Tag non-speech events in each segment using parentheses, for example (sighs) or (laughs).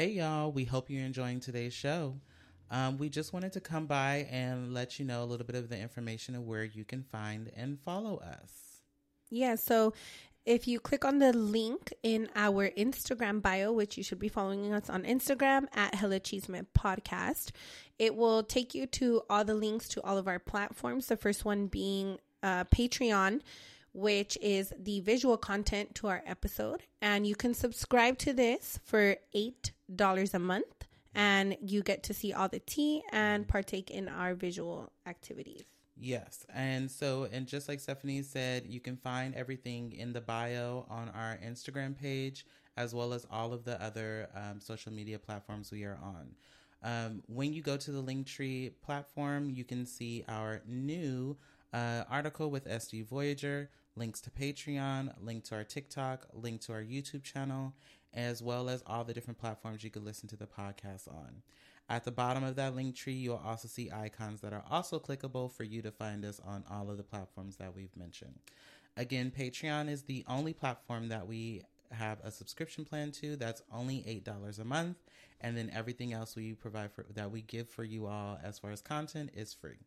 Hey, y'all. We hope you're enjoying today's show. Um, we just wanted to come by and let you know a little bit of the information of where you can find and follow us. Yeah, so if you click on the link in our Instagram bio, which you should be following us on Instagram at Hella Chisme Podcast, it will take you to all the links to all of our platforms. The first one being uh, Patreon, which is the visual content to our episode. And you can subscribe to this for $8 a month. And you get to see all the tea and partake in our visual activities. Yes. And so, and just like Stephanie said, you can find everything in the bio on our Instagram page, as well as all of the other um, social media platforms we are on. Um, when you go to the Linktree platform, you can see our new uh, article with SD Voyager, links to Patreon, link to our TikTok, link to our YouTube channel, as well as all the different platforms you can listen to the podcast on. At the bottom of that link tree, you'll also see icons that are also clickable for you to find us on all of the platforms that we've mentioned. Again, Patreon is the only platform that we have a subscription plan to that's only $8 a month and then everything else we provide for that we give for you all as far as content is free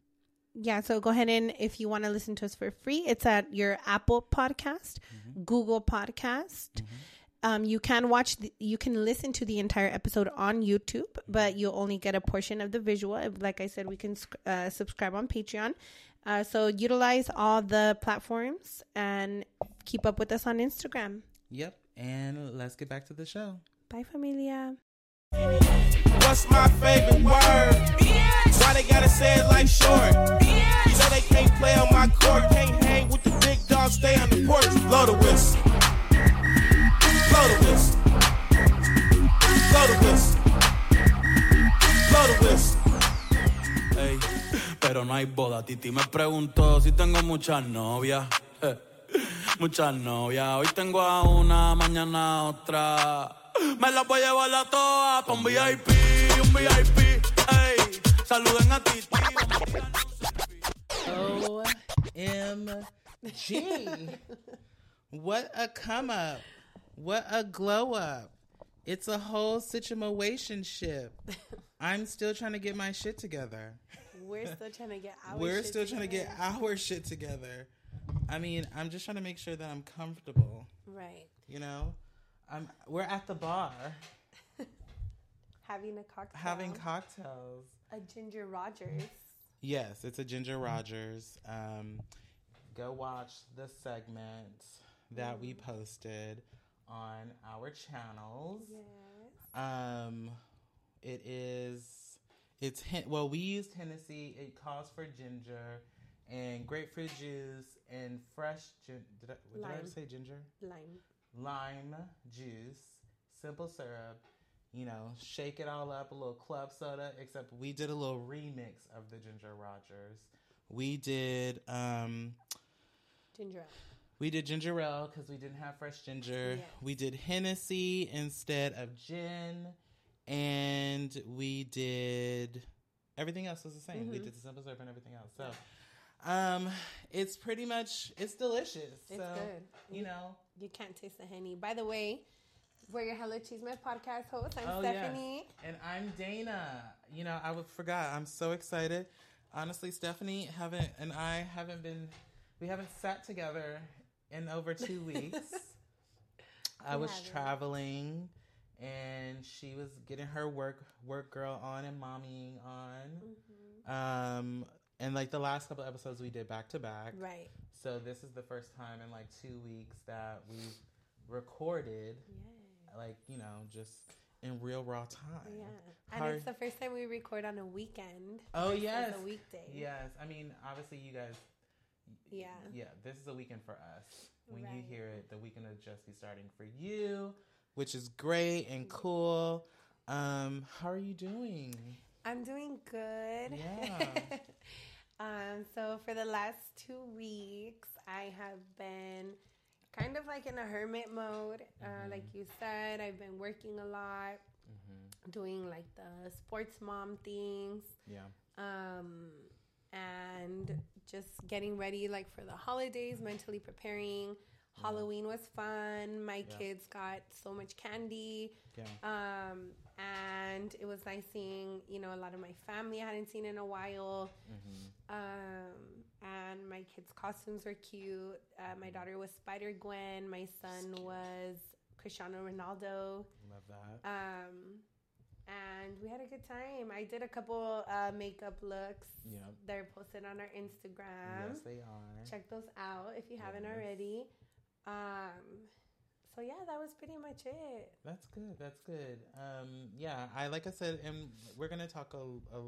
yeah so go ahead and if you want to listen to us for free it's at your apple podcast mm-hmm. google podcast mm-hmm. Um, you can watch the, you can listen to the entire episode on youtube but you'll only get a portion of the visual like i said we can uh, subscribe on patreon uh, so utilize all the platforms and keep up with us on instagram yep and let's get back to the show bye familia What's my favorite word? Why they gotta say it like short? You know they can't play on my court, can't hang with the big dogs, stay on the porch. Blow the whistle. Blow the whistle. Blow the whistle. Blow the whistle. Hey, pero no hay boda. Titi me preguntó si tengo muchas novias. (laughs) Muchas novias. Hoy tengo a una, mañana a otra. Me la voy a llevar a todas un VIP, un VIP. Ey, saluden a ti. OMG. what a come up. What a glow up. It's a whole situation ship. (laughs) I'm still trying to get my shit together. We're still trying to get our We're still trying together. to get our shit together. I mean, I'm just trying to make sure that I'm comfortable. Right. You know? I'm we're at the bar (laughs) having a cocktail. having cocktails. a Ginger Rogers. Yes, it's a Ginger Rogers. Um, go watch the segment that we posted on our channels. Yes. Um, it is it's well we used Hennessy. It calls for ginger and grapefruit juice and fresh gin- did I, did I say ginger? Lime. lime juice, simple syrup, you know, shake it all up, a little club soda, except we did a little remix of the Ginger Rogers. We did um Ginger ale. We did ginger ale because we didn't have fresh ginger. Yes. We did Hennessy instead of gin, and we did everything else was the same. We Mhm. did the simple syrup and everything else. So, um, it's pretty much it's delicious. It's so, good. You know, You can't taste the henny. By the way, we're your Hella Chisme podcast host. I'm Oh, yes. Stephanie. And I'm Dana. You know, I forgot. I'm so excited. Honestly, Stephanie haven't and I haven't been we haven't sat together in over two (laughs) weeks. I was haven't. traveling and she was getting her work work girl on and mommying on. Mm-hmm. Um and like the last couple episodes we did back to back. Right. So this is the first time in like two weeks that we've recorded Yeah. like, you know, just in real raw time. Yeah. How And are- it's the first time we record on a weekend. Oh, (laughs) yes. A weekday. Yes, I mean, obviously, you guys. Yeah. Yeah, this is a weekend for us. When you hear it, the weekend will just be starting for you, which is great and cool. Um, how are you doing? I'm doing good. Yeah. (laughs) um, so for the last two weeks, I have been kind of like in a hermit mode. Uh, Mhm. like you said, I've been working a lot, Mm-hmm. doing like the sports mom things, Yeah. um, and just getting ready like for the holidays, mentally preparing. Halloween was fun. My Yeah. kids got so much candy. Yeah. Um, and it was nice seeing you know a lot of my family I hadn't seen in a while. Um, and my kids' costumes were cute. Uh, my daughter was Spider Gwen. My son was Cristiano Ronaldo. Love that. Um, and we had a good time. I did a couple uh, makeup looks. Yeah. They're posted on our Instagram. yes, they are. Check those out if you haven't already. Um, so yeah, that was pretty much it. That's good. That's good. Um, yeah, I like I said, and we're gonna talk a, a.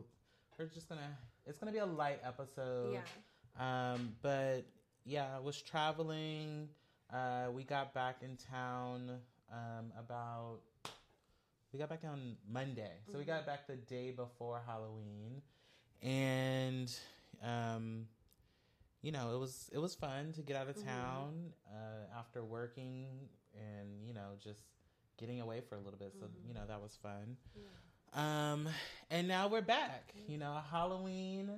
We're just gonna. It's gonna be a light episode. Yeah. Um, but yeah, I was traveling. Uh, we got back in town um, about. We got back on Monday, so we got back the day before Halloween, and um, you know it was it was fun to get out of town uh, after working and you know just getting away for a little bit. So you know that was fun. Um, and now we're back. You know, Halloween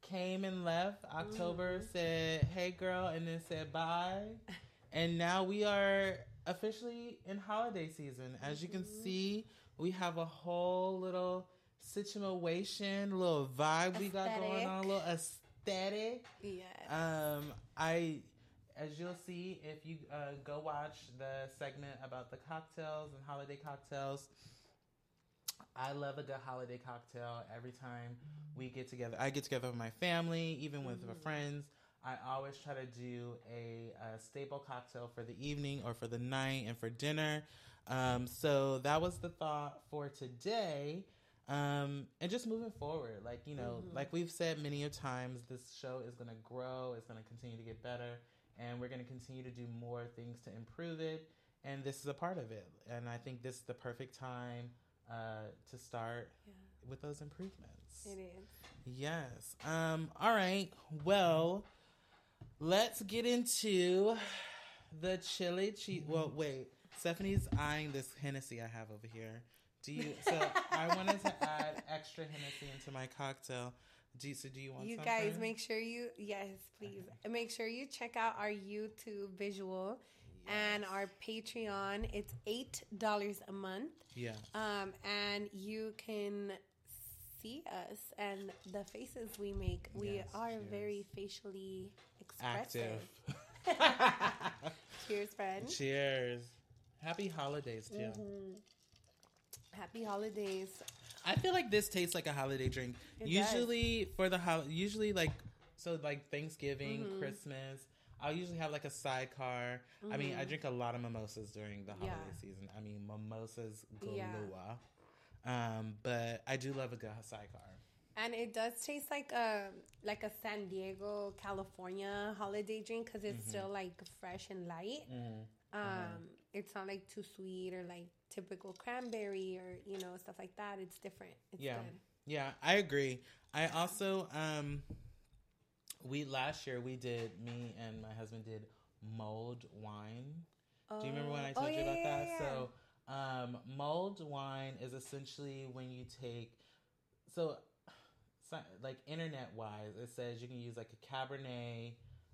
came and left. October said, "Hey, girl," and then said bye. And now we are officially in holiday season. As you can see, we have a whole little situation, little vibe we got going on, a little aesthetic. Yeah. Um, I, as you'll see, if you uh, go watch the segment about the cocktails and holiday cocktails, I love a good holiday cocktail every time we get together. I get together with my family, even with my friends. I always try to do a, a staple cocktail for the evening or for the night and for dinner. Um, so that was the thought for today. Um, and just moving forward, like, you know, like we've said many a times, this show is going to grow, it's going to continue to get better, and we're going to continue to do more things to improve it. And this is a part of it. And I think this is the perfect time uh, to start Yeah. with those improvements. It is. Yes. Um, all right. Well, let's get into the chili cheese. Well, wait. Stephanie's eyeing this Hennessy I have over here. Do you? So (laughs) I wanted to add extra Hennessy into my cocktail. Do you, so do you want? You guys make sure you yes, please. Make sure you check out our YouTube visual and our Patreon. It's eight dollars a month. Yeah. Um, and you can see us and the faces we make. We Yes, are cheers. very facially expressive. Active. (laughs) Cheers, friend. Cheers. Happy holidays, too. Mm-hmm. Happy holidays. I feel like this tastes like a holiday drink. It usually for the hol- usually like so like Thanksgiving, Mm-hmm. Christmas. I'll usually have like a sidecar. I mean, I drink a lot of mimosas during the holiday Mm-hmm. Yeah. season. I mean, mimosas galore. Yeah. Um, but I do love a good sidecar. And it does taste like a like a San Diego, California holiday drink because Mm-hmm. it's still like fresh and light. Um, it's not like too sweet or like typical cranberry or you know stuff like that. It's different. It's Yeah. good. Yeah, I agree. I also um we last year we did me and my husband did mulled wine. Do you remember when I Oh, told you about yeah, that? yeah. So um mulled wine is essentially when you take so like internet wise it says you can use like a cabernet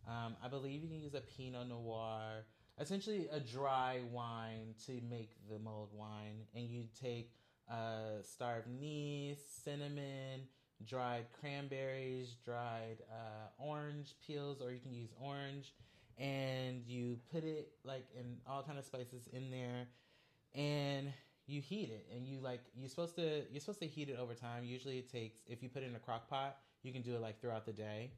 um, i believe you can use a pinot noir essentially a dry wine to make the mulled wine and you take uh, star of anise cinnamon dried cranberries dried uh, orange peels or you can use orange and you put it like in all kind of spices in there and you heat it and you like you're supposed to you're supposed to heat it over time usually it takes if you put it in a crock pot you can do it like throughout the day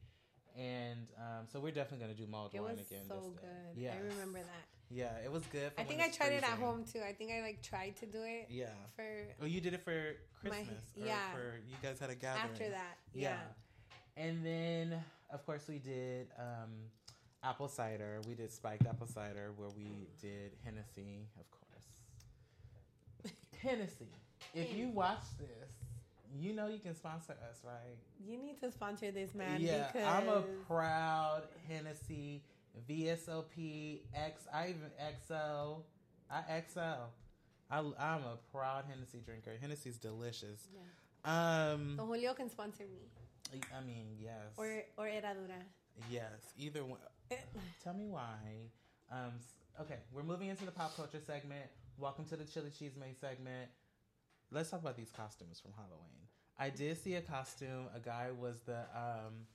and um, so we're definitely going to do mulled It wine was again so good. yeah I remember that. (laughs) yeah it was good I think I tried it at home too. I think I like tried to do it. yeah For oh you did it for christmas or yeah. for you guys had a gathering after that, yeah. and then of course we did um, apple cider we did spiked apple cider where we did hennessy of course hennessy if you watch this you know you can sponsor us right You need to sponsor this man. yeah because i'm a proud hennessy vsop x i even xo i xl I, i'm a proud hennessy drinker hennessy's delicious um So Julio can sponsor me i mean yes or or Herradura. Yes, either one. Tell me why. Um, okay, we're moving into the pop culture segment. Welcome to the Hella Chisme segment. let's talk about these costumes from Halloween. I did see a costume. A guy was the um,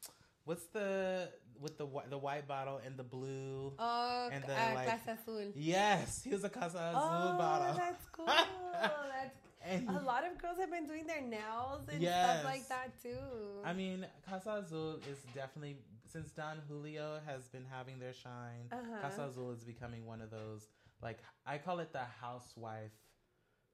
what's the with the the white bottle and the blue. Oh, And uh, the, like- Casa Azul. Yes, he was a Casa Azul Oh, bottle. that's (laughs) cool. that's (laughs) And- a lot of girls have been doing their nails and Yes. stuff like that too. I mean, Casa Azul is definitely since Don Julio has been having their shine. Uh-huh. Casa Azul is becoming one of those like I call it the housewife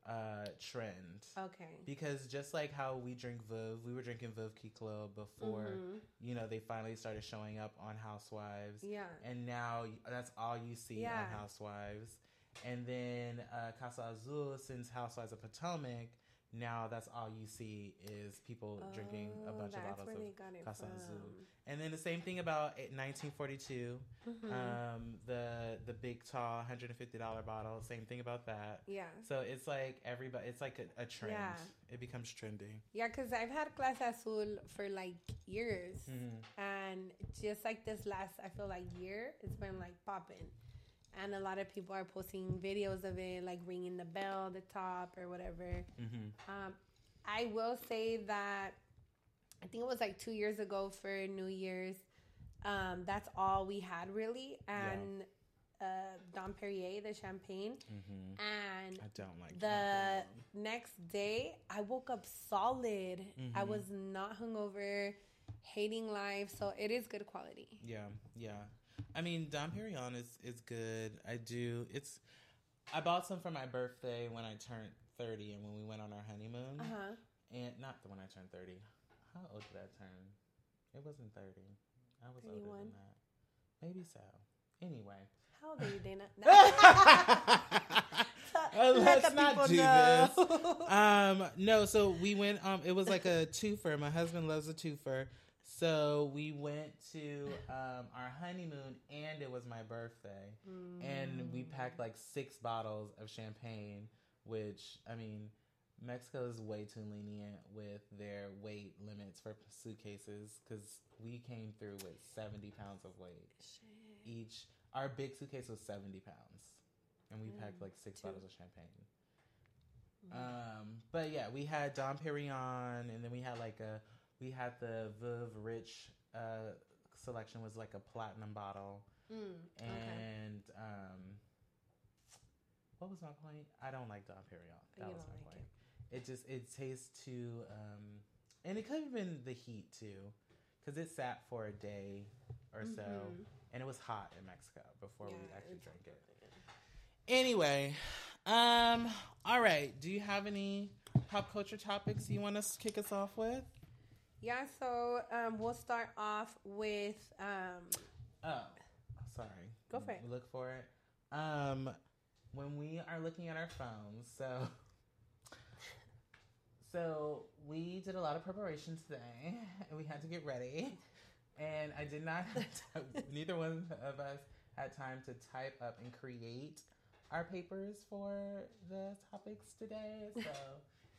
uh trend. okay. Because just like how we drink Veuve, we were drinking Veuve Clicquot before, Mhm. you know, they finally started showing up on Housewives. Yeah. And now that's all you see Yeah. on Housewives. And then uh, Casa Azul, since Housewives of Potomac, now that's all you see is people drinking a Oh, bunch of bottles of they Casa Azul. And then the same thing about 1942, Mm-hmm. um, the the big tall $150 bottle. Same thing about that. Yeah. So it's like everybody, it's like a, a trend. Yeah. It becomes trendy. Yeah, because I've had Casa Azul for like years. Mm-hmm. And just like this last, I feel like year, it's been like popping. And a lot of people are posting videos of it, like ringing the bell, the top, or whatever. Mm-hmm. Um, I will say that I think it was like two years ago for New Year's. Um, that's all we had really, and uh, Dom Perignon, the champagne, Mm-hmm. and I don't like the champagne. next day I woke up solid. I Mhm. was not hungover, hating life, so it is good quality. Yeah, yeah. I mean, Dom Perignon is is good. I do. It's. I bought some for my birthday when I turned thirty, and when we went on our honeymoon. Uh huh. And not the when I turned thirty. How old did I turn? It wasn't thirty. I was older than that. Maybe so. Anyway. How old are you, Dana? (laughs) Uh, (laughs) Let let's not do know. this. Um, no, so we went. Um, it was like a twofer. My husband loves a twofer, so we went to um, our honeymoon, and it was my birthday, and we packed like six bottles of champagne. Which I mean, Mexico is way too lenient with their weight limits for suitcases because we came through with seventy pounds of weight each. Our big suitcase was seventy pounds, and we packed like six Two. bottles of champagne. Um, but yeah, we had Dom Perignon, and then we had like a we had the Veuve Rich uh, selection was like a platinum bottle, Mm, okay. and um, what was my point? I don't like Dom Perignon. That You was my like point. It. just it tastes too, um, and it could have been the heat too, because it sat for a day or so, Mhm. and it was hot in Mexico before we actually drank it. Anyway, um, all right. Do you have any pop culture topics you want to kick us off with? Yeah, so um, we'll start off with um, Oh, sorry. Go for it. Look for it. Um, when we are looking at our phones, so so we did a lot of preparation today, and we had to get ready, and I did not. (laughs) To, neither one of us had time to type up and create our papers for the topics today. So.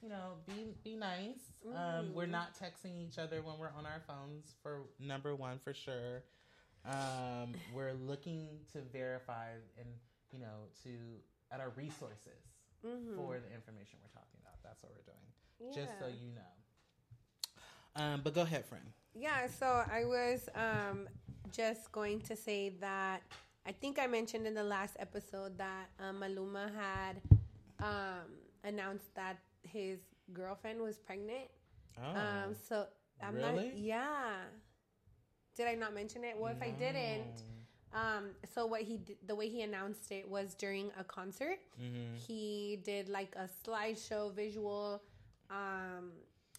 You know, be be nice. Um, we're Mhm. not texting each other when we're on our phones. For number one, for sure. Um, we're looking to verify and you know to at our resources mhm. for the information we're talking about. That's what we're doing, just so you know. Um, but go ahead, friend. Yeah, so I was um, just going to say that I think I mentioned in the last episode that um, Maluma had um, announced that his girlfriend was pregnant. Oh, Um, so I'm really? not. Yeah. Did I not mention it? Well, if I didn't, um, so what he did, the way he announced it was during a concert. Mm-hmm. He did like a slideshow visual, um,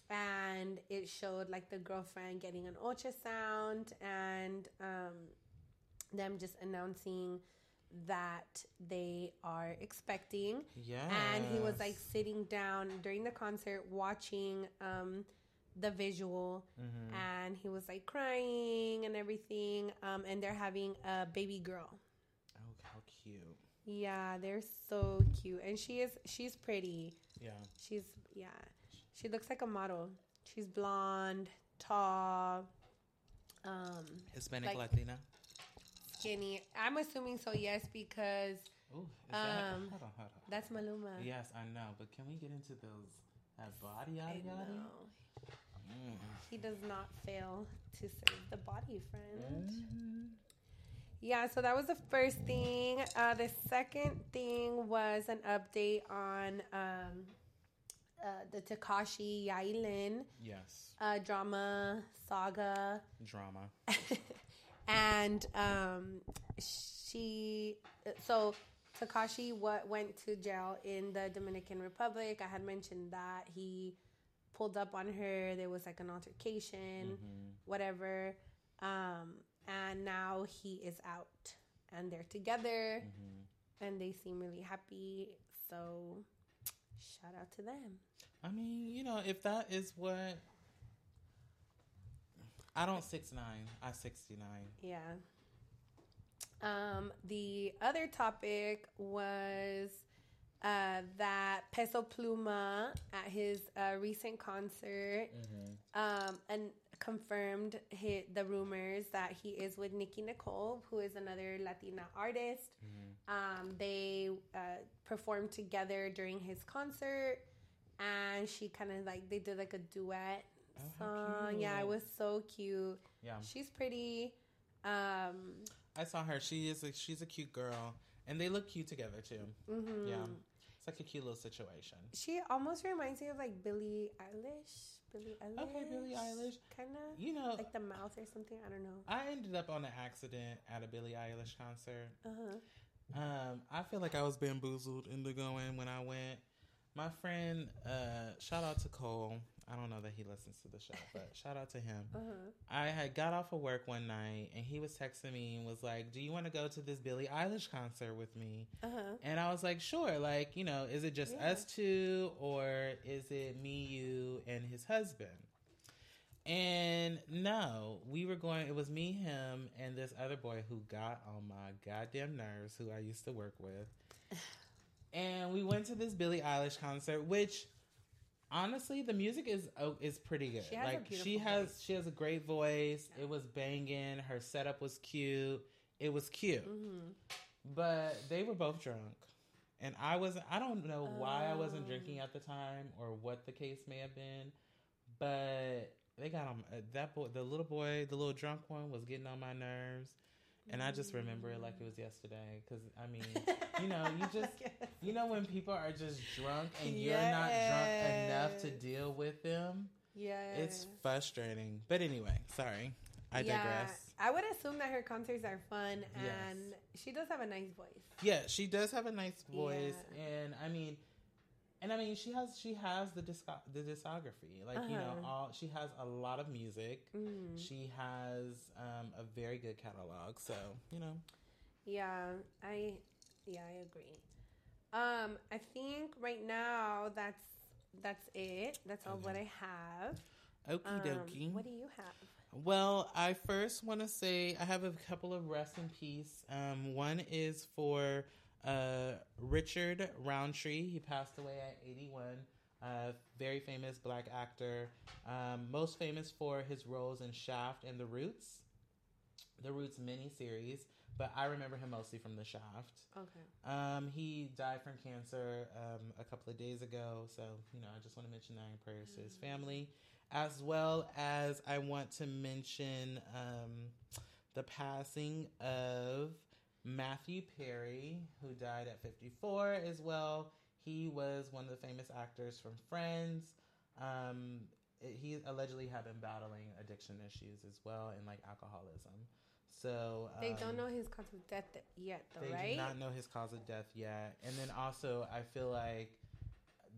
and it showed like the girlfriend getting an ultrasound and um, them just announcing that they are expecting. Yeah, And he was like sitting down during the concert watching um, the visual, Mm-hmm. and he was like crying and everything. Um, and they're having a baby girl. oh, how cute. Yeah, they're so cute, and she is she's pretty. Yeah, She's yeah, she looks like a model. She's blonde, tall, um, Hispanic Like- Latina. Skinny. I'm assuming so, yes, because Ooh, that, Um, hold on, hold on. that's Maluma. Yes, I know, but can we get into those That body, yada I yada. know. He does not fail to serve the body, friend. Yeah, so that was the first thing. Uh, the second thing was an update on um, uh, the Tekashi Yailin Yes, uh, drama saga. drama. (laughs) and um, she so Tekashi what went to jail in the Dominican Republic. I had mentioned that he pulled up on her. There was like an altercation, whatever, um, and now he is out and they're together, and they seem really happy. So shout out to them. I mean, you know, if that is what I don't six nine, I sixty nine. Yeah. Um, the other topic was uh, that Peso Pluma at his uh, recent concert um, and confirmed hit the rumors that he is with Nicki Nicole, who is another Latina artist. Um, they uh, performed together during his concert, and she kind of like they did like a duet song. Yeah, it was so cute. Yeah. She's pretty. Um, I saw her. She is a, she's a cute girl, and they look cute together too. Mm-hmm. Yeah, it's like a cute little situation. she almost reminds me of like Billie Eilish. Billie Eilish. Okay, Billie Eilish. Kind of. You know, Like the mouth or something. I don't know. I ended up on an accident at a Billie Eilish concert. Uh huh. Um, I feel like I was bamboozled into going when I went. My friend, uh, shout out to Cole. I don't know that he listens to the show, but (laughs) shout out to him. Uh-huh. I had got off of work one night and he was texting me and was like, Do you want to go to this Billie Eilish concert with me? Uh huh. And I was like, Sure. Like, you know, is it just Yeah. us two or is it me, you, and his husband? And no, we were going, it was me, him, and this other boy who got on my goddamn nerves, who I used to work with. (sighs) And we went to this Billie Eilish concert, which honestly, the music is oh, is pretty good. She has a like she has voice. she has a great voice. It was banging. Her setup was cute. It was cute. Mm-hmm. But they were both drunk. And I wasn't I don't know why I wasn't Oh. drinking at the time or what the case may have been. But they got on uh, that boy the little boy, the little drunk one was getting on my nerves. And I just remember it like it was yesterday cuz I mean, you know, you (laughs) just you know when people are just drunk and you're not drunk enough to deal with them, Yeah. it's frustrating. But anyway, sorry. I digress. I would assume that her concerts are fun Yes. and she does have a nice voice. Yeah, she does have a nice voice, Yeah. and I mean, and I mean, she has she has the disco- the discography. Like you know, Uh-huh. all she has a lot of music. Mm. She has um, a very good catalog. So you know, Yeah, I yeah, I agree. Um, I think right now that's that's it. That's all what I have. okie Um, dokie. what do you have? Well, I first want to say I have a couple of rest in peace. Um, one is for uh, Richard Roundtree. He passed away at 81. Uh, very famous black actor. Um, most famous for his roles in Shaft and The Roots. The Roots miniseries, but I remember him mostly from The Shaft. Okay. Um, he died from cancer um, a couple of days ago, so you know I just want to mention that in prayers to his family, as well as I want to mention um, the passing of Matthew Perry, who died at 54 as well. He was one of the famous actors from Friends. Um, it- he allegedly had been battling addiction issues as well and like alcoholism. So They um, don't know his cause of death yet, though, they right? do not know his cause of death yet. And then also, I feel like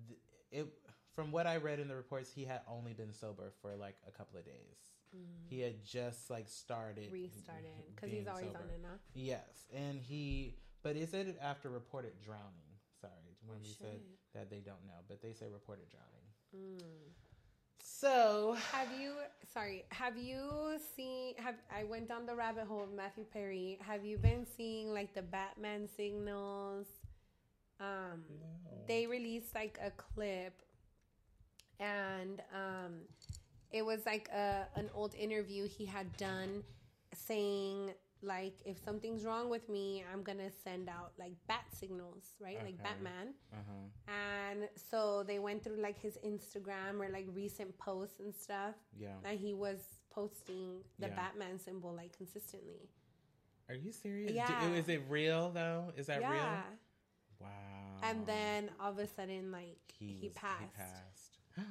th- it. From what I read in the reports, he had only been sober for like a couple of days. He had just like started Mm. (laughs) Restarted because he's always sober. on and off. Yes, and he, but it said it after reported drowning. Sorry, when we said that they don't know, but they say reported drowning. Mm. So Have you? Sorry. Have you seen? Have I went down the rabbit hole of Matthew Perry? Have you been seeing like the Batman signals? Um, No. they released like a clip, and um, it was like a an old interview he had done, saying like if something's wrong with me, I'm gonna send out like bat signals, right? Like Batman. Uh-huh. And so they went through like his Instagram or like recent posts and stuff. Yeah. And he was posting the Yeah. Batman symbol like consistently. Are you serious? Yeah. Do- is it real though? Is that yeah. real? Wow. And then all of a sudden, like he, was- passed. He passed.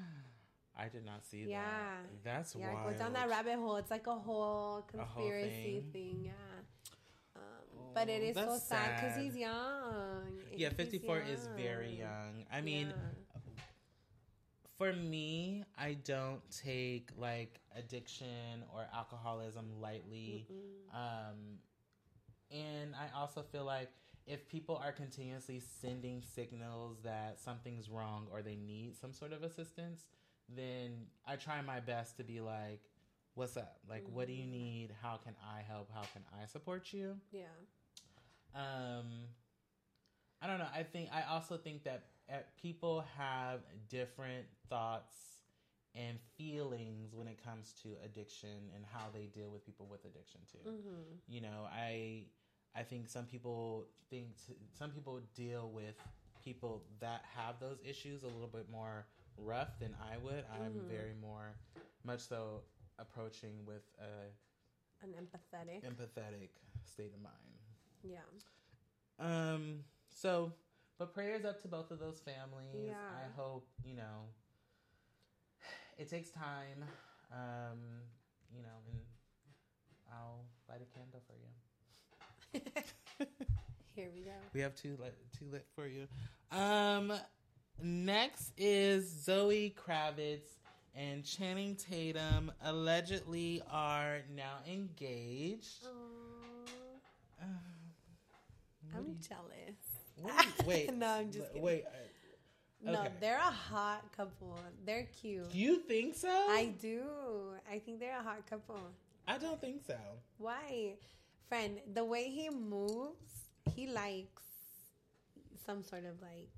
I did not see that. Yeah. that. That's Yeah, wild. go down that rabbit hole. It's like a whole whole conspiracy thing? thing. Yeah. Um, but it is so sad because he's young. Yeah, He's 54 is very young. I mean, Yeah. for me, I don't take like addiction or alcoholism lightly. Um, and I also feel like if people are continuously sending signals that something's wrong or they need some sort of assistance, then I try my best to be like, what's up? Like, what do you need? How can I help? How can I support you? yeah. um i don't know i think i also think that uh, people have different thoughts and feelings when it comes to addiction and how they deal with people with addiction too Mm-hmm. you know i i think some people think t- some people deal with people that have those issues a little bit more rough than i would i'm Mhm. very more much so approaching with a An empathetic. empathetic state of mind yeah. um. So, but prayers up to both of those families. Yeah. I hope you know. It takes time. Um. You know, and I'll light a candle for you. (laughs) Here we go. We have two lit, two lit for you. Um. Next is Zoe Kravitz and Channing Tatum allegedly are now engaged. Uh, I'm you- jealous. you- (laughs) wait. No, I'm just kidding. Wait. uh, No, they're a hot couple. They're cute. You think so? I do. I think they're a hot couple. I don't think so. Why? Friend, the way he moves, he likes some sort of like,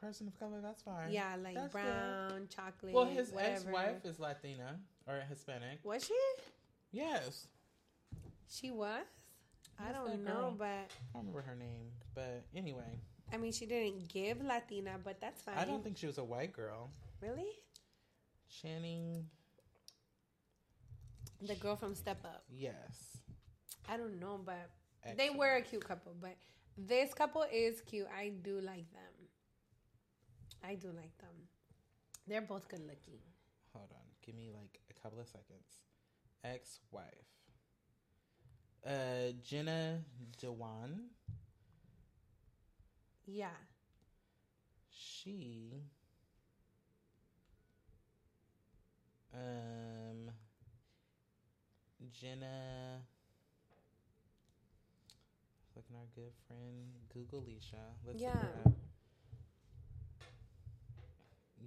Person of color, that's fine. yeah, like That's good. brown, chocolate. Well, his ex-wife is Latina or Hispanic. Was she? Yes, She was? I don't know, but I don't remember her name, but anyway, I mean, she didn't give Latina, but that's fine. I don't think she was a white girl. Really? Channing, The girl from Step Up. yes. I don't know, but they were a cute couple. But this couple is cute. I do like them. I do like them. They're both good looking. Hold on, give me like a couple of seconds. Ex-wife, uh, Jenna Dewan. Yeah. She, um, Jenna. Looking our good friend Google Leisha. Let's Yeah.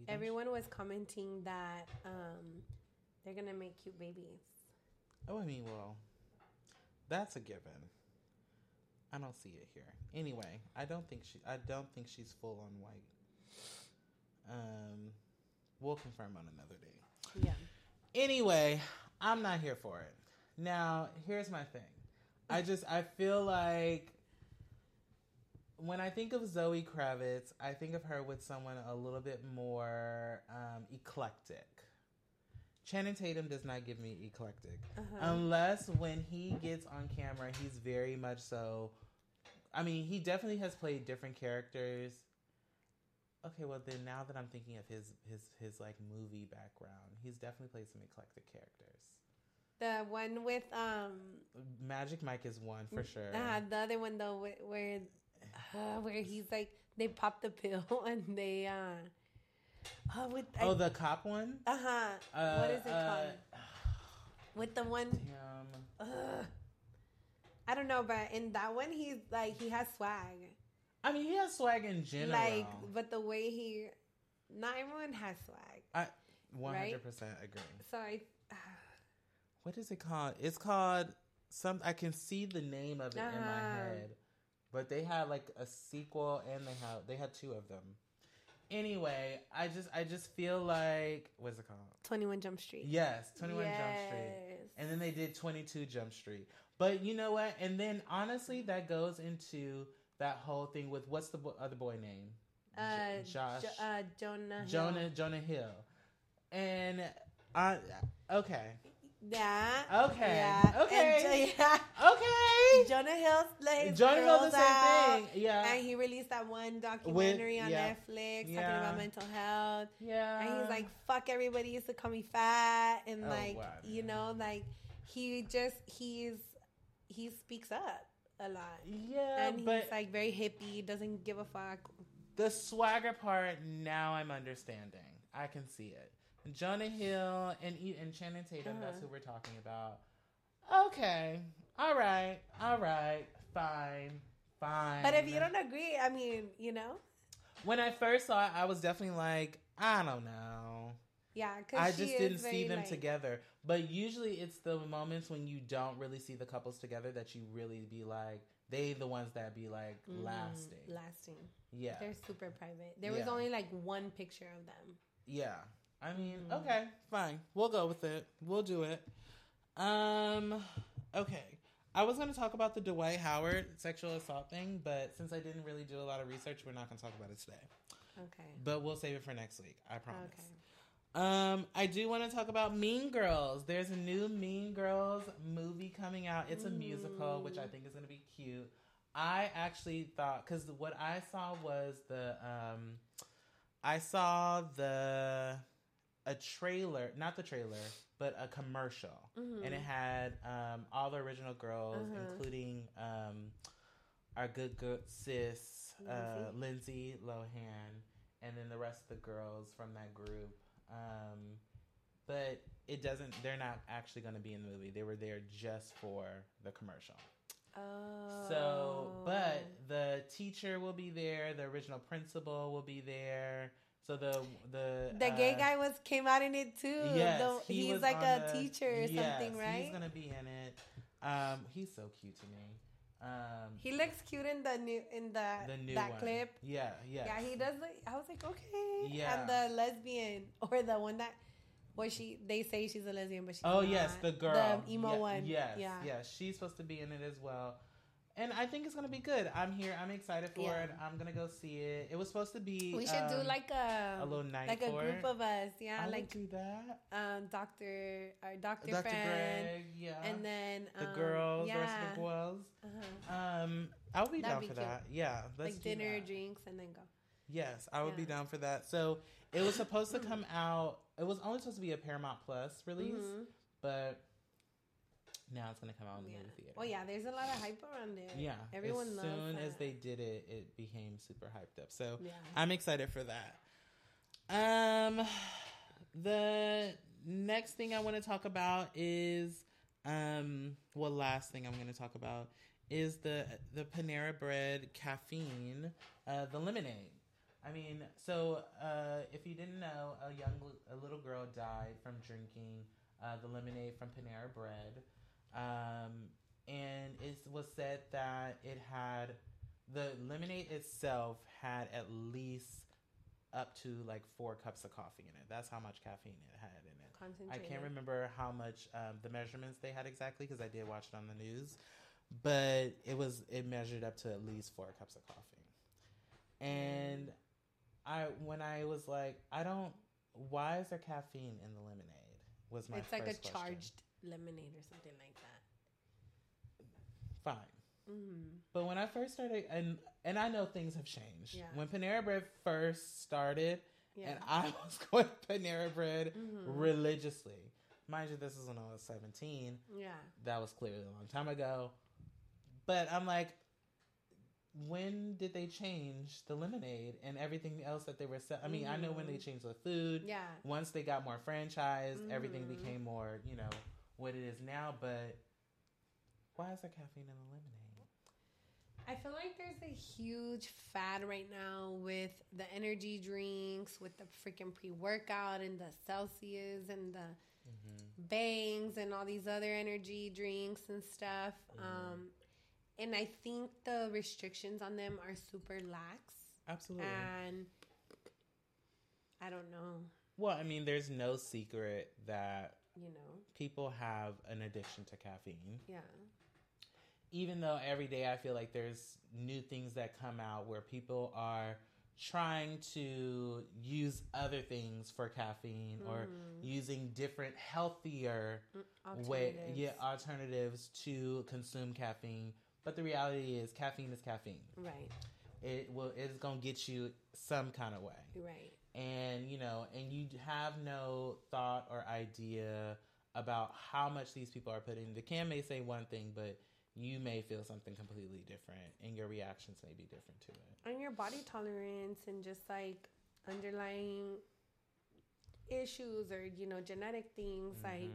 Everyone was commenting that um, they're gonna make cute babies. Oh, I mean, well, that's a given. I don't see it here. Anyway, I don't think she. I don't think she's full on white. Um, we'll confirm on another day. Yeah. Anyway, I'm not here for it. Now, here's my thing. I just I feel like when I think of Zoe Kravitz, I think of her with someone a little bit more um, eclectic. Channing Tatum does not give me eclectic, Uh-huh. unless when he gets on camera, he's very much so. I mean, he definitely has played different characters. Okay, well then now that I'm thinking of his his his like movie background, he's definitely played some eclectic characters. The one with um Magic Mike is one for sure. uh, the other one though where where, uh, (sighs) where he's like they pop the pill (laughs) and they uh oh with oh, the cop one. uh huh Uh, what is it uh, called (sighs) with the one Damn. uh, I don't know but in that one he's like he has swag I mean, he has swag in general. like but the way he not everyone has swag I 100 percent agree. so I What is it called? It's called some. I can see the name of it in my Uh-huh. head, but they had like a sequel, and they had they had two of them. Anyway, I just I just feel like what's it called? Twenty One Jump Street. Yes, 21 Jump Street. And then they did 22 Jump Street. But you know what? And then honestly, that goes into that whole thing with what's the bo- other boy name? Uh, J- Josh. Jo- uh, Jonah. Hill. Jonah Jonah Hill. And I okay. Yeah. Okay. Yeah. Okay. And, yeah. Okay. (laughs) Jonah Hill let Jonah Hill the same out, thing. Yeah. And he released that one documentary on yeah. Netflix talking about mental health. yeah. And he's like, fuck everybody used to call me fat. And Oh, like, wow. you know, like he just, he's, he speaks up a lot. Yeah, and he's like very hippie, doesn't give a fuck. the swagger part now I'm understanding. I can see it. Jonah Hill and and Channing Tatum. That's Uh-huh. who we're talking about. Okay, all right, all right, fine, fine. But if you don't agree, I mean, you know, when I first saw it, I was definitely like, I don't know. yeah. I just didn't see them like- together. But usually, it's the moments when you don't really see the couples together that you really be like, they the ones that be like Mm, lasting. Lasting. Yeah, They're super private. There was only like one picture of them. Yeah. I mean, Mm. okay, fine. We'll go with it. We'll do it. Um okay. I was going to talk about the Dwight Howard sexual assault thing, but since I didn't really do a lot of research, we're not going to talk about it today. Okay. But we'll save it for next week. I promise. Okay. Um, I do want to talk about Mean Girls. There's a new Mean Girls movie coming out. It's a musical, which I think is going to be cute. I actually thought because what I saw was the um, I saw the a trailer, not the trailer, but a commercial, and it had um, all the original girls, Uh-huh. including um, our good good sis uh, Lindsay Lohan, and then the rest of the girls from that group. Um, but it doesn't. They're not actually going to be in the movie. They were there just for the commercial. Oh. So, but the teacher will be there. The original principal will be there. So the the the gay uh, guy was came out in it too. Yes, The- he he's was like a the- teacher or yes, something, right? He's gonna be in it. Um, he's so cute to me. Um, he looks cute in the new in the, the new that one. clip. Yeah, yeah, Yeah, he does. Like, I was like, okay. Yeah. And the lesbian (laughs) or the one that, where she they say she's a lesbian, but she's Oh not. yes, the girl, the emo Ye- one. Yes, yeah. yes, she's supposed to be in it as well, and I think it's gonna be good. I'm here. I'm excited for Yeah. it. I'm gonna go see it. It was supposed to be. We should do um, like a a little night like a group of us. Yeah, I like do that. um, Doctor our Doctor Dr. friend, Greg, yeah, and then the um, girls, yeah, the rest of the boys. uh-huh. Um, I would be That'd down be for cute. that. Yeah, let's like do dinner, that. drinks, and then go. Yes, I would be down for that. So it was supposed to come out. It was only supposed to be a Paramount Plus release, Mhm. but now it's gonna come out in the Yeah. movie theater. Well, yeah, there's a lot of hype around it. Yeah, everyone loves it. as soon as they did it, it became super hyped up. So Yeah. I'm excited for that. Um, the next thing I want to talk about is um, well, last thing I'm going to talk about is the the Panera Bread caffeine, uh, the lemonade. I mean, so uh, if you didn't know, a young a little girl died from drinking uh, the lemonade from Panera Bread, um, and it was said that it had the lemonade itself had at least up to like four cups of coffee in it. That's how much caffeine it had in it. I can't remember how much um, the measurements they had exactly because I did watch it on the news, but it was it measured up to at least four cups of coffee. And I when I was like, I don't. Why is there caffeine in the lemonade? Was my It's like a question. charged lemonade or something like that. Fine. Mm. But when I first started, and and I know things have changed. Yeah. When Panera Bread first started, Yeah. and I (laughs) was going to Panera Bread Mhm. religiously. Mind you, this is when I was seventeen. Yeah. That was clearly a long time ago. But I'm like, when did they change the lemonade and everything else that they were? selling? I mean, I know when they Mhm. changed the food. Yeah. Once they got more franchised, everything Mhm. became more, you know, what it is now. But why is there caffeine in the lemonade? I feel like there's a huge fad right now with the energy drinks, with the freaking pre workout and the Celsius and the bangs and all these other energy drinks and stuff. Um, and I think the restrictions on them are super lax. Absolutely. And I don't know. Well, I mean, there's no secret that You know. people have an addiction to caffeine. Yeah. Even though every day I feel like there's new things that come out where people are trying to use other things for caffeine or mm. using different healthier mm, way yeah alternatives to consume caffeine but the reality is caffeine is caffeine Right. it will it's gonna get you some kind of way Right. And you know and you have no thought or idea about how much these people are putting the can may say one thing but you may feel something completely different and your reactions may be different to it And your body tolerance and just like underlying issues or you know genetic things like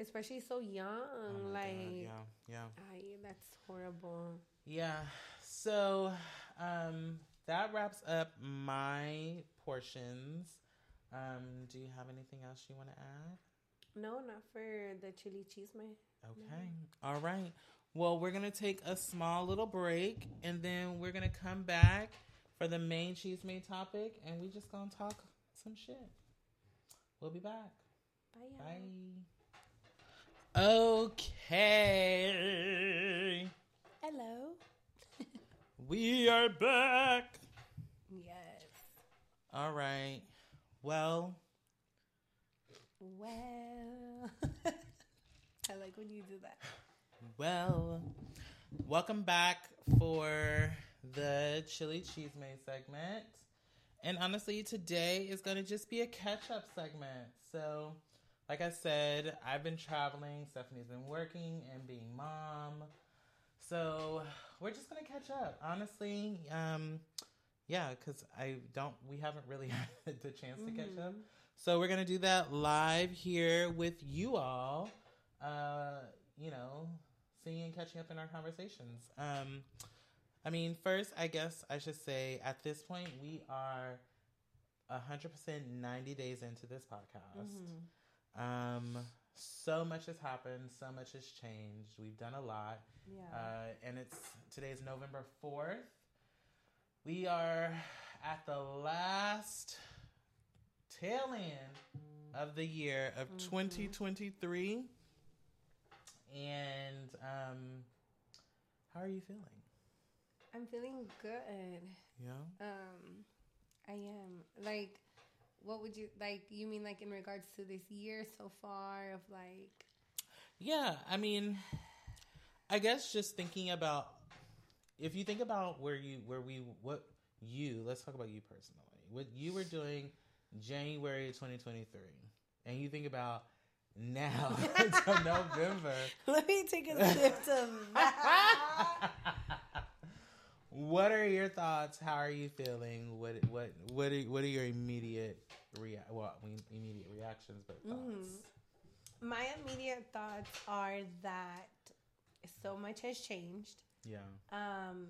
especially so young Mm-hmm. Oh like God, yeah yeah I, that's horrible Yeah. So um, that wraps up my portions. Um, do you have anything else you want to add? no not for the chili cheese man Okay. All right. Well, we're going to take a small little break and then we're going to come back for the main chisme topic and we just going to talk some shit. We'll be back. bye, y'all. Bye. Okay. hello (laughs) We are back. yes All right. Well, well (laughs) i like when you do that well, welcome back for the chili chisme segment. And honestly, today is going to just be a catch up segment. So, like I said, I've been traveling, Stephanie's been working and being mom. So, we're just going to catch up. Honestly, um, yeah, because I don't, we haven't really (laughs) had the chance to catch up. So, we're going to do that live here with you all. Uh, you know, seeing and catching up in our conversations. Um, I mean, first, I guess I should say at this point, we are 100% 90 days into this podcast. Um, so much has happened, so much has changed. We've done a lot. yeah Uh, and it's today's November 4th. We are at the last tail end of the year of 2023. And um, how are you feeling? i'm feeling good Yeah. Um, I am like, what would you like? You mean like in regards to this year so far of like, Yeah, I mean, I guess just thinking about if you think about where you where we what you let's talk about you personally. What you were doing January 2023 and you think about now (laughs) to November. Let me take a sip that. (laughs) what are your thoughts? How are you feeling? What what what are, what are your immediate rea- well immediate reactions but thoughts? Mm-hmm. My immediate thoughts are that so much has changed. Yeah Um,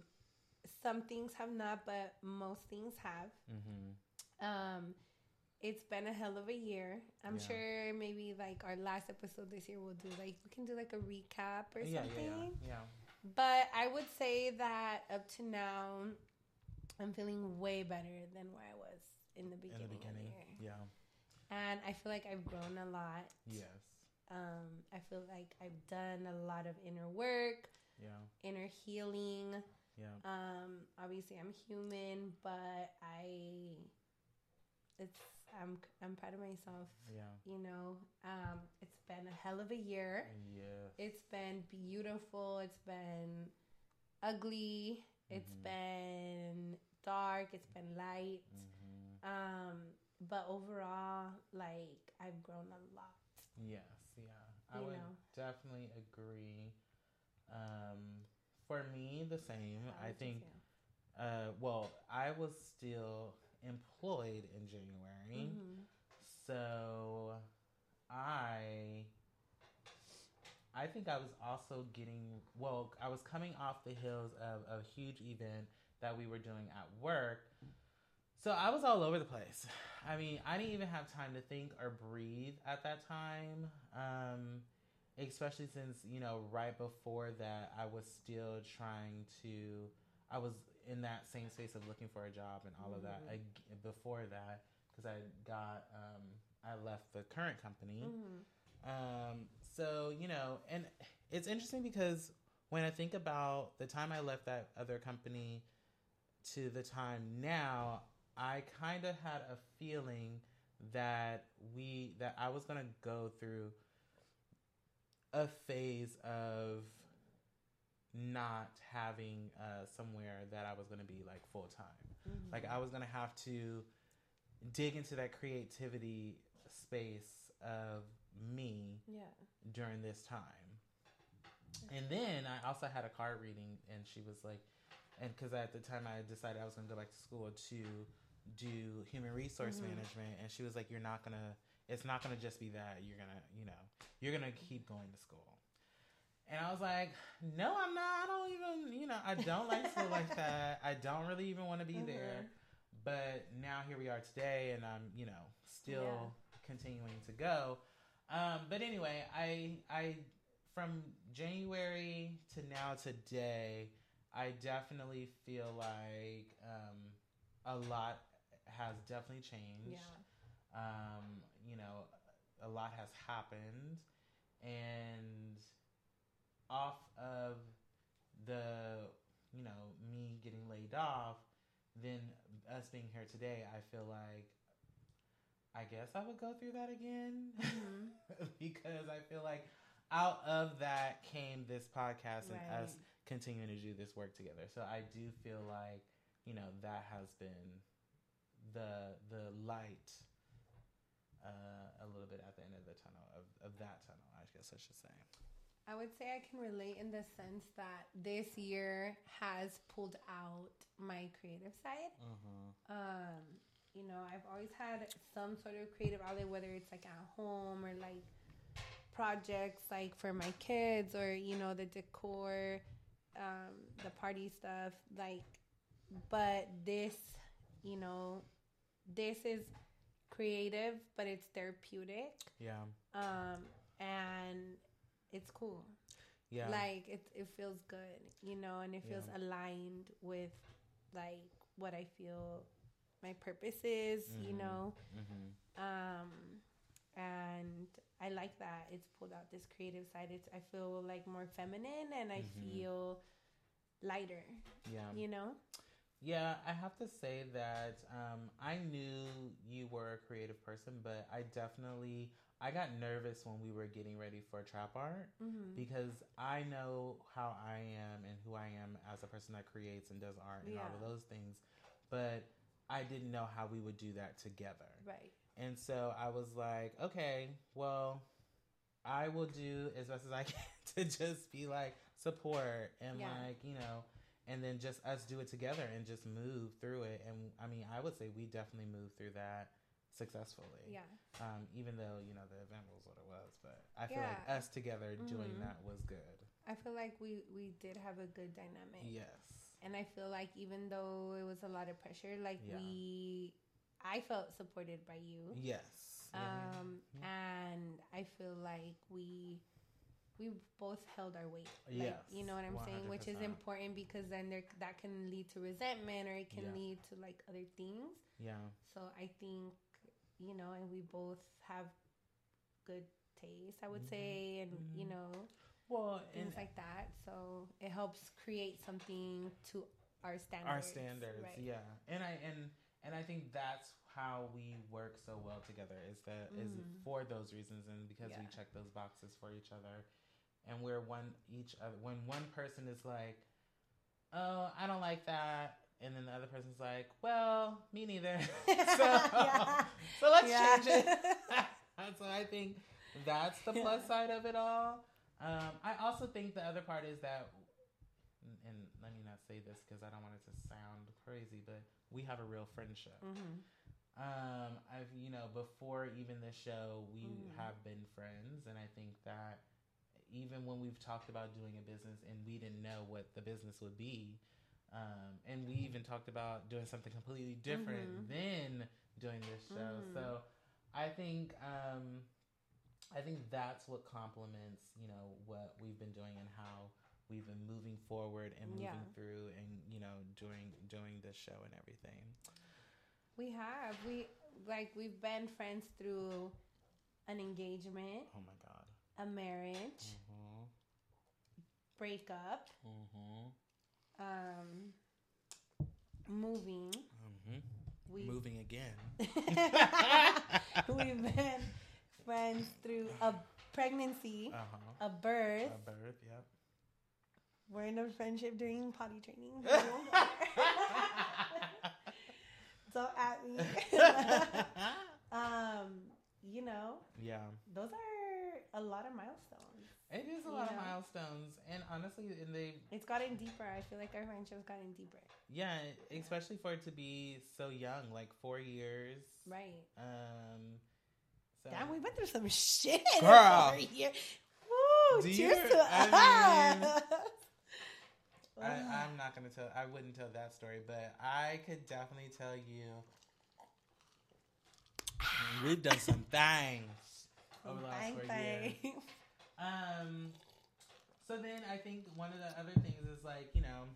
some things have not, but most things have. mm-hmm. Um, it's been a hell of a year. I'm Yeah. sure maybe like our last episode this year we'll do like we can do like a recap or yeah something. yeah yeah yeah But I would say that up to now, I'm feeling way better than where I was in the in beginning, the beginning of the year. yeah And I feel like I've grown a lot. yes Um, I feel like I've done a lot of inner work, yeah inner healing. yeah Um, obviously I'm human, but I, it's I'm I'm proud of myself. yeah You know, um, it's been a hell of a year. yeah It's been beautiful. It's been ugly. It's Mm-hmm. been dark. It's been light. Mm-hmm. Um, but overall, like I've grown a lot. Yes, yeah. I You would know. definitely agree. Um, for me, the same. How I think, uh, well, I was still employed in January. Mhm. So I I think I was also getting well, I was coming off the heels of a huge event that we were doing at work. So I was all over the place. I mean, I didn't even have time to think or breathe at that time. Um, especially since, you know, right before that I was still trying to I was in that same space of looking for a job and all of that ag- before that because I got um, I left the current company. Um, so you know, and it's interesting because when I think about the time I left that other company to the time now, I kind of had a feeling that we that I was gonna go through a phase of not having uh, somewhere that I was gonna be like full time. Like I was gonna have to dig into that creativity space of me Yeah. during this time. And then I also had a card reading, and she was like, and because at the time I decided I was going to go back to school to do human resource management, and she was like, "You're not gonna. It's not gonna just be that. You're gonna, you know, you're gonna keep going to school." And I was like, "No, I'm not. I don't even, you know, I don't like school like (laughs) that. I don't really even want to be there." But now here we are today, and I'm, you know, still continuing to go. Um, but anyway, I I from January to now today, I definitely feel like um, a lot has definitely changed. Yeah. Um, you know, a lot has happened, and off of the you know me getting laid off, then us being here today, I feel like I guess I would go through that again. Mm-hmm. (laughs) Because I feel like out of that came this podcast and us continuing to do this work together. So I do feel like you know that has been the the light uh, a little bit at the end of the tunnel of, of that tunnel. I guess I should say. I would say I can relate in the sense that this year has pulled out my creative side. Um, you know, I've always had some sort of creative outlet, whether it's like at home or like projects like for my kids or you know the decor, um, the party stuff. Like, but this, you know, this is creative, but it's therapeutic, Yeah, um, and it's cool yeah, like it, it feels good you know and it feels Yeah. aligned with like what i feel my purpose is Mm-hmm. you know um and i like that it's pulled out this creative side it's i feel like more feminine and i Mm-hmm. feel lighter yeah. you know Yeah, I have to say that um, I knew you were a creative person, but I definitely I got nervous when we were getting ready for trap art Mm-hmm. because I know how I am and who I am as a person that creates and does art and all of those things, but I didn't know how we would do that together. right And so I was like, okay, well, I will do as best as I (laughs) can to just be like support and Yeah. like, you know, and then just us do it together and just move through it. And I mean, I would say we definitely moved through that successfully. yeah Um, even though, you know, the event was what it was, but I feel like us together doing Mhm. that was good. i feel like we we did have a good dynamic Yes. and i feel like even though it was a lot of pressure like Yeah. we i felt supported by you Yes. Yeah. um and i feel like we we both held our weight. Like Yes, you know what i'm saying? Which is important because then there that can lead to resentment or it can Yeah. lead to like other things. Yeah. so i think you know and we both have good taste i would say and you know Well, things like that. So it helps create something to our standards our standards. right? yeah. And i and and i think that's how we work so well together is that is for those reasons and because we Mm-hmm. Check those boxes for each other and we're one each other when one person is like oh i don't like that and then the other person's like well me neither. (laughs) So, (laughs) so let's Yeah. change it. (laughs) So i think that's the plus side of it all. Um, i also think the other part is that and let me not say this because I don't want it to sound crazy, but we have a real friendship. Um, I've you know before even the show, we have been friends, and I think that even when we've talked about doing a business and we didn't know what the business would be, um, and we even talked about doing something completely different than doing this show. So I think um, I think that's what complements you know what we've been doing and how we've been moving forward and moving Yeah. through and you know doing doing this show and everything. We have. We like we've been friends through an engagement, Oh my god. a marriage, Mm-hmm. Breakup, Mm-hmm. um, moving. Mm-hmm. We Moving again. (laughs) (laughs) we've been friends through a pregnancy, Uh-huh. a birth. A birth, yep. We're in a friendship during potty training. (laughs) Don't at me. um, you know, yeah. those are a lot of milestones. It is a lot of milestones. And honestly, and they It's gotten deeper. I feel like our friendship's gotten deeper. yeah, especially for it to be so young, like four years. Right. Um so Damn, we went through some shit. Girl. for a year. Woo! Cheers you- to I mean, us. I, I'm not gonna tell. I wouldn't tell that story, but I could definitely tell you. We've done some things over the last four years. Um. So then I think one of the other things is like you know.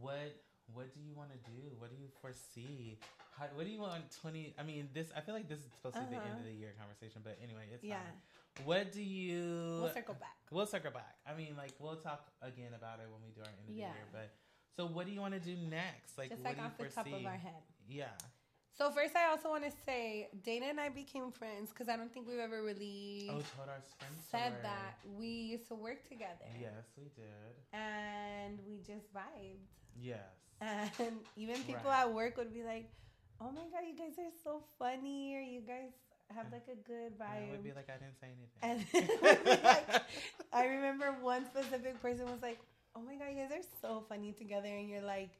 What what do you want to do? What do you foresee? How, what do you want twenty? I mean, this. I feel like this is supposed to be the end Uh-huh. of the year conversation, but anyway, it's Yeah. fine. What do you? We'll circle back. We'll circle back. I mean, like we'll talk again about it when we do our end of Yeah. the year. But so, what do you want to do next? Like, Just what like do you off the foresee? top of our head. Yeah. So first, I also want to say Dana and I became friends because I don't think we've ever really Oh, told our friends said that we used to work together. Yes, we did. And we just vibed. Yes. And (laughs) even people Right. at work would be like, "Oh my god, you guys are so funny," or "You guys have like a good And I vibe." would be like, I didn't say anything. and (laughs) (laughs) like, I remember one specific person was like, "Oh my god, you guys are so funny together," and you're like,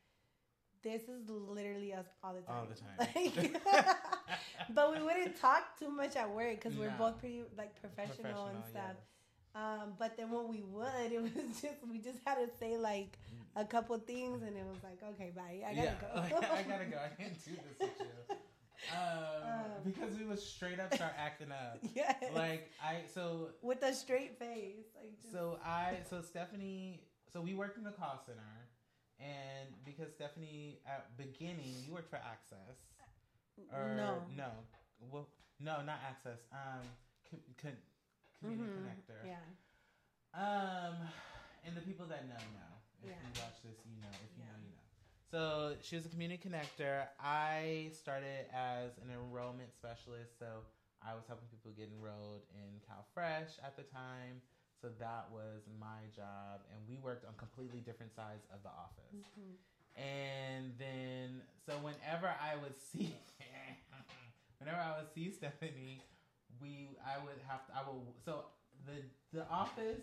"This is literally us all the time." All the time. (laughs) Like- (laughs) but we wouldn't talk too much at work because we're both pretty like professional, and stuff. Um, but then when we would, (laughs) it was just we just had to say like a couple things, and it was like, okay, bye, I gotta yeah, go. like, I gotta go. I can't do this with you. Um, Um. because we would straight up start acting up. yes. Like I so with a straight face, like just, So I so Stephanie so we worked in the call center and because Stephanie at beginning you worked for Access. Or no, no. Well no not Access. Um con, con, community Mhm. connector. Yeah, um and the people that know know. If Yeah. you watch this you know. If you Yeah. know you know. So she was a community connector. I started as an enrollment specialist so I was helping people get enrolled in CalFresh at the time. So that was my job. And we worked on completely different sides of the office. Mhm. And then, so whenever I would see, (laughs) whenever I would see Stephanie, we, I would have to, I will, so the, the office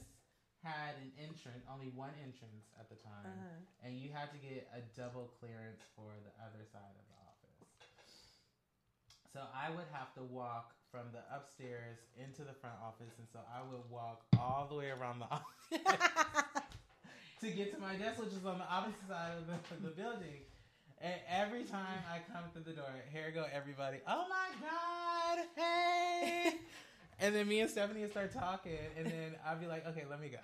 had an entrance, only one entrance at the time Uh-huh. and you had to get a double clearance for the other side of the office. So I would have to walk from the upstairs into the front office, and so I would walk all the way around the (laughs) office (laughs) to get to my desk, which is on the opposite side of the, the building. And every time I come through the door, here go everybody. Oh my god, hey! (laughs) And then me and Stephanie would start talking, and then I'd be like, okay, let me go.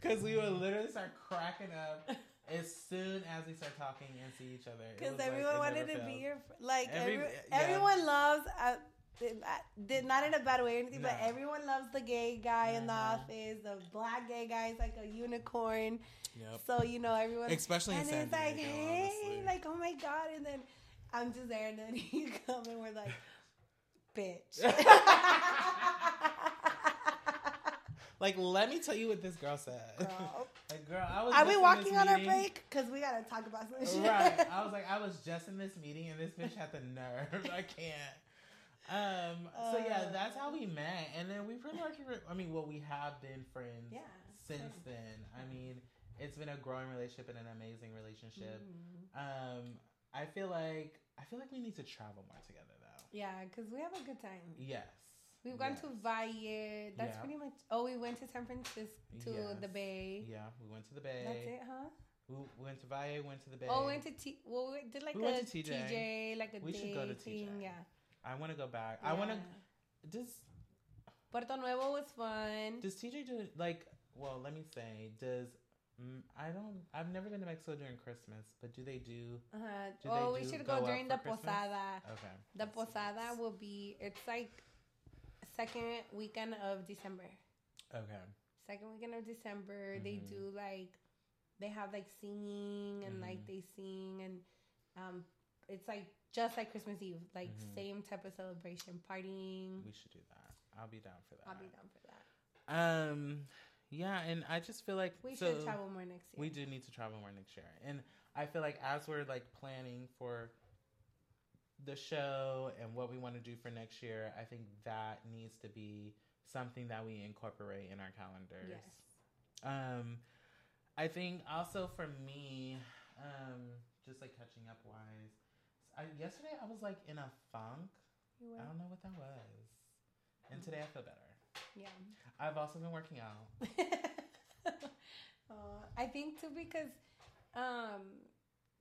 Because we would literally start cracking up as soon as we start talking and see each other. Because was like everyone wanted to fails. be your like Every- every, yeah. everyone loves uh, did- uh, did- not in a bad way or anything, but everyone loves the gay guy in the Mhm. office. The black gay guy is like a unicorn. Yep. So you know everyone, Especially in and it's like, Diego, hey, honestly. like oh my god, and then I'm just there, and then (laughs) you come and we're like, bitch. (laughs) Like, let me tell you what this girl said. Girl. (laughs) like, girl, I was. Are we walking on our break? Because we gotta talk about some shit. Right. I was (laughs) like, I was just in this meeting, and this bitch had the nerve. I can't. Um. So yeah, Uh. that's how we met, and then we pretty much. re- I mean, well, we have been friends. Yeah. Since then, I mean, it's been a growing relationship and an amazing relationship. Mhm. Um. I feel like I feel like we need to travel more together, though. Yeah, because we have a good time. Yes. We've gone Yes. to Valle. That's Yeah. pretty much. Oh, we went to San Francisco, to the Bay. Yeah, we went to the Bay. That's it, huh? We we went to Valle, went to the Bay. Oh, we went to T. Well, we did like We a went to TJ. TJ, like a We day should go to thing. TJ. Yeah. I want to go back. I want to. Yeah. Does Puerto Nuevo was fun. does TJ do like? Well, let me say, does Mm, I don't. I've never been to Mexico during Christmas, but do they do? Uh-huh. Do Oh, they we do should go go during the Christmas? posada. Okay. The posada will be. It's like second weekend of December. Okay. Second weekend of December, they Mhm. do like they have like singing and like Mhm. they sing and um, it's like just like Christmas Eve, like Mhm. same type of celebration, partying. We should do that. I'll be down for that. I'll be down for that. Um. Yeah, and I just feel like We so should travel more next year. We do need to travel more next year, and I feel like as we're like planning for the show and what we want to do for next year, I think that needs to be something that we incorporate in our calendars. Yes. Um, I think also for me, um, just like catching up wise, I, yesterday I was like in a funk. I don't know what that was, and today I feel better. Yeah. I've also been working out. uh, (laughs) I think too because um,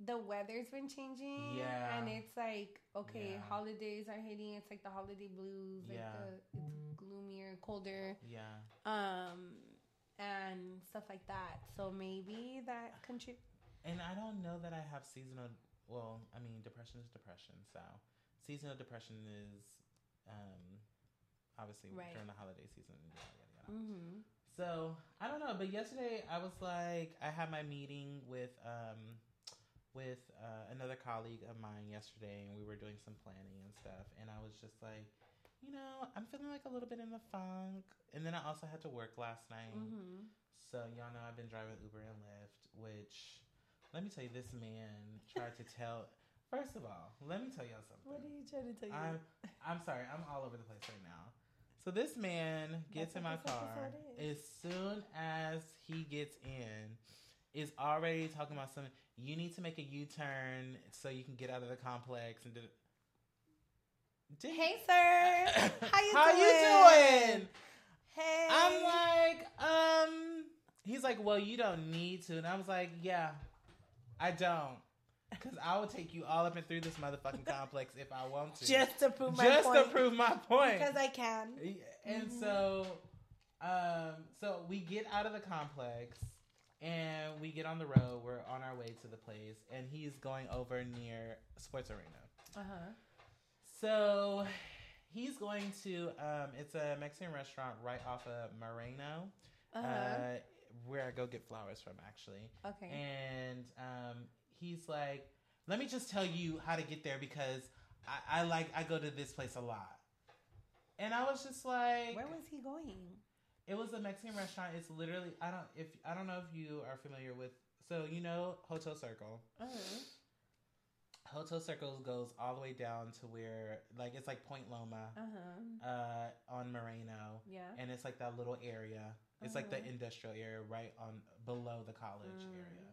the weather's been changing. Yeah. And it's like, okay, Yeah. holidays are hitting. It's like the holiday blues. Like Yeah. the, it's gloomier, colder. Yeah. Um, and stuff like that. So maybe that contribute. And I don't know that I have seasonal. Well, I mean, depression is depression. So, seasonal depression is um, obviously Right. during the holiday season. Yada, yada, yada. Mm-hmm. So I don't know, but yesterday I was like, I had my meeting with um, with uh, another colleague of mine yesterday, and we were doing some planning and stuff. And I was just like, you know, I'm feeling like a little bit in the funk. And then I also had to work last night. Mm-hmm. So y'all know I've been driving Uber and Lyft, which let me tell you, this man tried to tell. First of all, let me tell y'all something. What are you trying to tell you? I'm I'm sorry, I'm all over the place right now. So this man gets That's in my car. As soon as he gets in, is already talking about something. You need to make a U turn so you can get out of the complex and. Did, did hey, sir. (coughs) How you How doing? you doing? Hey. I'm like, um, he's like, well, you don't need to. And I was like, yeah, I don't. Because I will take you all up and through this motherfucking (laughs) complex if I want to. just to prove my Just point. to prove my point. because I can. and Mhm. so, um, so we get out of the complex and we get on the road. We're on our way to the place, and he's going over near Sports Arena. Uh huh. So he's going to. Um, it's a Mexican restaurant right off of Morena, Uh uh, where I go get flowers from, actually. okay. And um, he's like, "Let me just tell you how to get there because I, I like I go to this place a lot." And I was just like, Where was he going? It was a Mexican restaurant. It's literally I don't if I don't know if you are familiar with. So you know Hotel Circle. Huh. Hotel Circle goes all the way down to where like it's like Point Loma Uh huh. uh, on Morena, Yeah. and it's like that little area. It's like the Uh-huh. industrial area right on below the college Mm. area.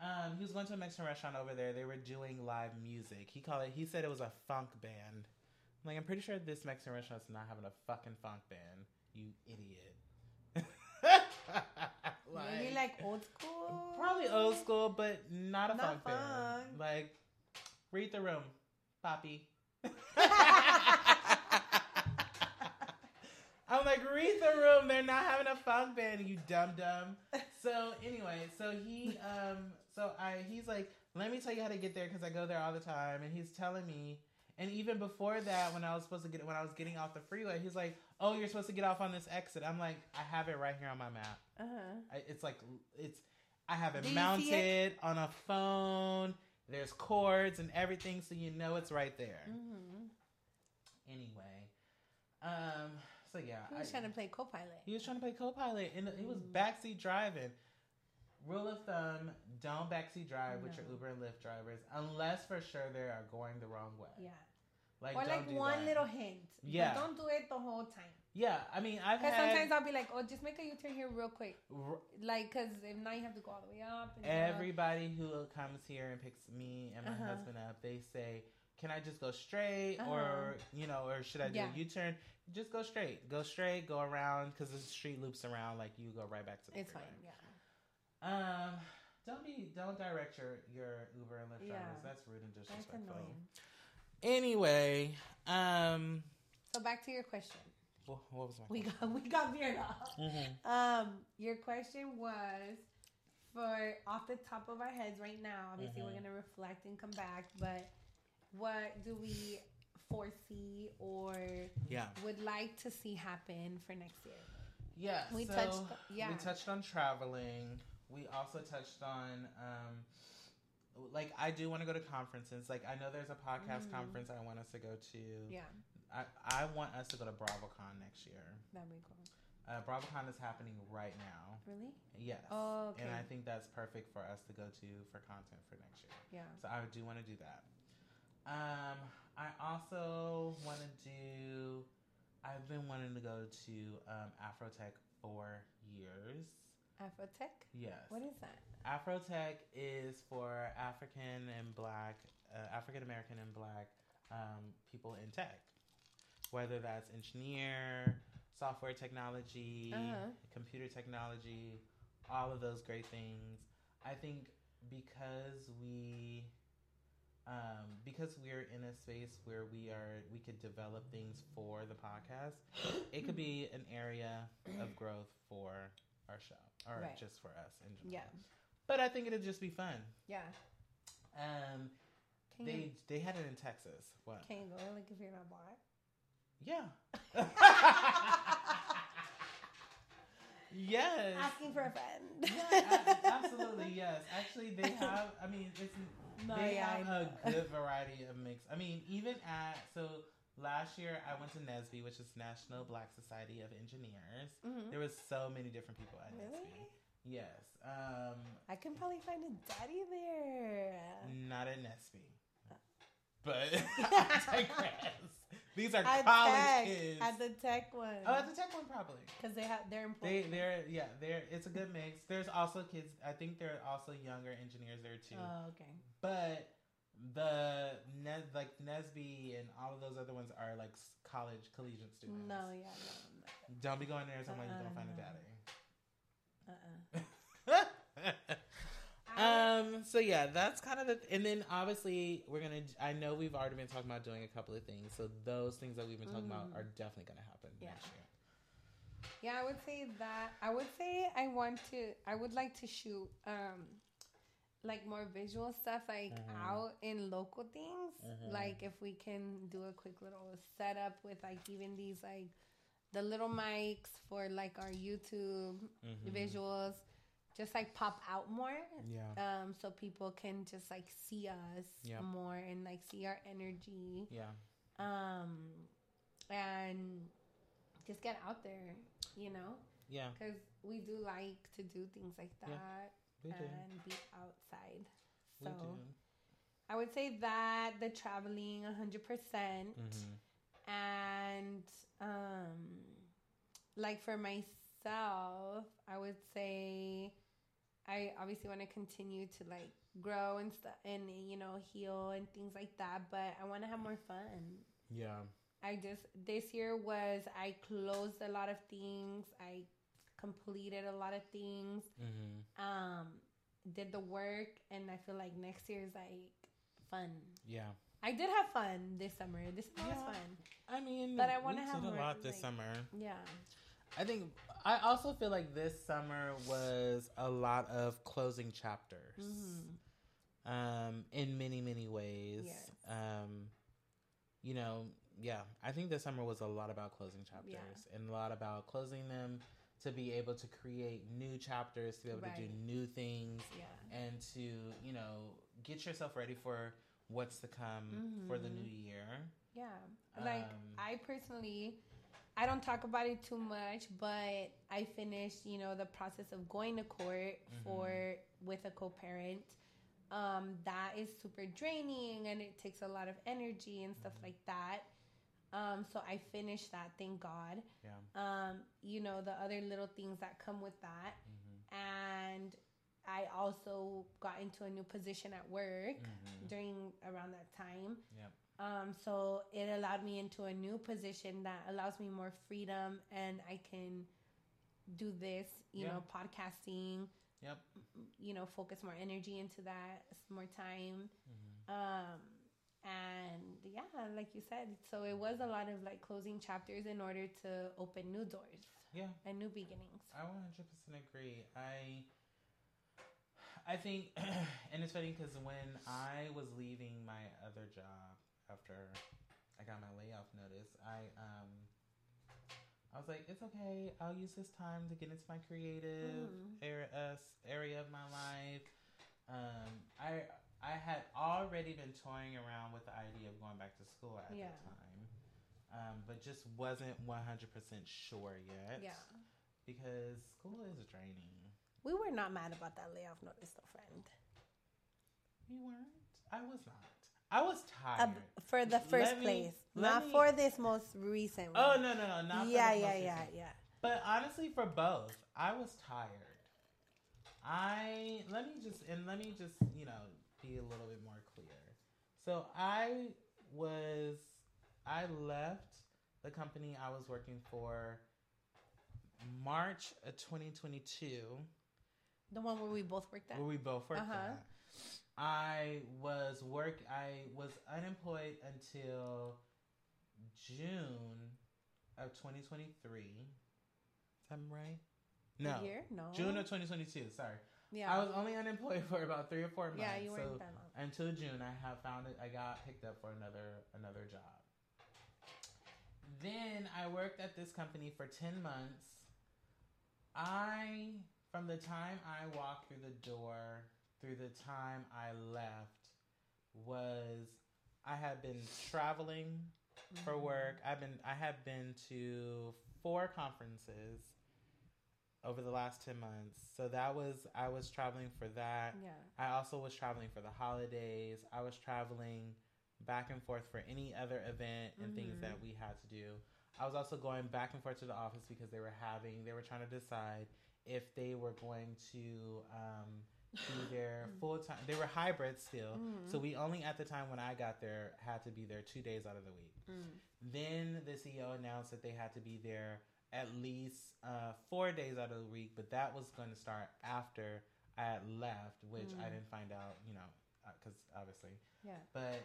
Um, he was going to a Mexican restaurant over there. They were doing live music. He called it. He said it was a funk band. I'm like I'm pretty sure this Mexican restaurant's not having a fucking funk band. You idiot. Maybe like old school. Probably old school, but not a Not funk band. funk. Like, read the room, Poppy. (laughs) I'm like, read the room. They're not having a funk band, you dumb dumb. So anyway, so he, um, so I, he's like, let me tell you how to get there because I go there all the time, and he's telling me. And even before that, when I was supposed to get, when I was getting off the freeway, he's like, "Oh, you're supposed to get off on this exit." I'm like, "I have it right here on my map." Uh huh. I, it's like it's I have it Do you see mounted on a phone. There's cords and everything, so you know it's right there. Mm-hmm. Anyway, um, so yeah, He was I- trying to play co-pilot. he was trying to play co-pilot, and he was Mm. backseat driving. Rule of thumb: Don't backseat drive with your Uber and Lyft drivers unless for sure they are going the wrong way. Yeah. Like, or like one that. little hint. But Yeah. don't do it the whole time. Yeah, I mean, I've Because sometimes I'll be like, oh, just make a U-turn here real quick. r- Like, because if not, you have to go all the way up. Everybody who comes here and picks me and my Uh-huh. husband up, they say, "Can I just go straight, Uh-huh. or you know, or should I do Yeah. a U-turn? Just go straight, go straight, go around because the street loops around. Like you go right back to the It's fine. Yeah. Um, don't be, don't direct your your Uber and Lyft Yeah. drivers. That's rude and That's disrespectful. annoying. Anyway, um, So back to your question. wh- what was my? We got we got veered off. Mhm. Um, your question was for off the top of our heads right now, obviously we're Mhm. gonna reflect and come back, but what do we foresee or Yeah. would like to see happen for next year? Yeah. We so touched- yeah. We touched on traveling. We also touched on um like I do want to go to conferences. Like I know there's a podcast conference I want us to go to. Yeah, I, I want us to go to BravoCon next year. that'd be cool. Uh, BravoCon is happening right now. Really? Yes. Oh, okay. And I think that's perfect for us to go to for content for next year. Yeah. So I do want to do that. Um, I also want to do. I've been wanting to go to um, Afrotech for years. Afrotech? Yes. What is that? Afrotech is for African and Black, uh, African American and Black um, people in tech, whether that's engineer, software technology, Uh-huh. computer technology, all of those great things. I think because we. Um, because we're in a space where we are, we could develop things for the podcast. It could be an area of growth for our show, or Right. just for us in general. Yeah. But I think it'd just be fun. Yeah. Um, Can they you they had it in Texas. What? can you go like if you're not black? Yeah. (laughs) yes. Asking for a friend. Yeah, absolutely. Yes. Actually, they (laughs) have. I mean, it's No, they yeah, have a good variety of mix. I mean, even at so last year I went to NSBE, which is National Black Society of Engineers. Mhm. There was so many different people at Really? NSBE. Yes. Um, I can probably find a daddy there. Not at NSBE. But (laughs) (laughs) I digress. These are At college tech, kids. at the tech one. oh, at the tech one probably. because they have they're They they're yeah they're it's a good mix. There's also kids. I think there are also younger engineers there too. Oh, okay. But the Nes like NSBE and all of those other ones are like college collegiate students. No, yeah, no, Don't be going there somewhere you're gonna find a Uh-uh. daddy. (laughs) Uh-uh. um so yeah that's kind of the and then obviously we're gonna i know we've already been talking about doing a couple of things so those things that we've been talking about are definitely gonna happen Yeah. next year Yeah, I would say that. I would say I want to. I would like to shoot um, like more visual stuff, like Mhm. out in local things. Mhm. Like if we can do a quick little setup with like even these like the little mics for like our YouTube Mhm. visuals, just like pop out more. yeah Um, so people can just like see us Yeah. more and like see our energy yeah um and just get out there you know yeah because we do like to do things like that Yeah, and be outside. So i would say that the traveling 100%. Mhm. and um like for myself i would say i obviously want to continue to like grow and stuff and you know heal and things like that but i want to have more fun. Yeah. I just this year was I closed a lot of things. I completed a lot of things. hmm Um, did the work, and I feel like next year is like fun. yeah I did have fun this summer. This summer was fun. i mean But I wanna have did a lot this like- summer Yeah, i think i also feel like this summer was a lot of closing chapters Mhm. um, in many many ways. Yes. Um, you know, yeah, I think this summer was a lot about closing chapters Yeah. and a lot about closing them to be able to create new chapters, to be able to do new things, yeah, and to you know get yourself ready for what's to come for the Mhm. new year. yeah. Like Um, I personally, I don't talk about it too much, but I finished, you know, the process of going to court Mm-hmm. for with a co-parent. Um, that is super draining, and it takes a lot of energy and stuff Mm-hmm. like that. Um, so I finished that, thank God. Yeah. Um, you know, the other little things that come with that, Mm-hmm. and I also got into a new position at work Mhm. during around that time. Yep. Um, so it allowed me into a new position that allows me more freedom and I can do this, you Yeah. know, podcasting, Yep. you know, focus more energy into that, more time. Mm-hmm. Um, and yeah, like you said, so it was a lot of like closing chapters in order to open new doors Yeah. and new beginnings. I 100% agree. I I think, (clears throat) and it's funny because when I was leaving my other job after I got my layoff notice, I um, I was like, it's okay. I'll use this time to get into my creative Mm. area, uh, area of my life. Um, I I had already been toying around with the idea of going back to school at Yeah. the time, um, but just wasn't one hundred percent sure yet. Yeah. because school is draining. We were not mad about that layoff notice, though, friend. We weren't. I was not. I was Uh, tired. for the first me- place, not me- for this most recent one. Oh no no no not. for yeah, yeah, yeah, recent. yeah. But honestly, for both, I was tired. I let me just and let me just you know be a little bit more clear. So I was I left the company I was working for March of 2022. The one where we both worked at. where we both worked Uh-huh. at. I was work. I was unemployed until June of 2023. Is that right? No, year? No. June of 2022. Sorry, Yeah. I was only unemployed (laughs) for about three or four months. Yeah, you weren't so that long. Until June, I have found it. I got picked up for another another job. Then I worked at this company for 10 months. I, from the time I walked through the door, through the time I left, was I had been traveling for mm-hmm. work. I've been I have been to four conferences over the last 10 months. So that was I was traveling for that. Yeah. I also was traveling for the holidays. I was traveling back and forth for any other event and things mm-hmm. that we had to do. I was also going back and forth to the office because they were having, they were trying to decide if they were going to um, be (laughs) there full time. They were hybrid still. Mm-hmm. So we only, at the time when I got there, had to be there two days out of the week. Mm. Then the CEO announced that they had to be there at least uh, four days out of the week, but that was going to start after I had left, which I didn't find out, you know, because obviously. Yeah. But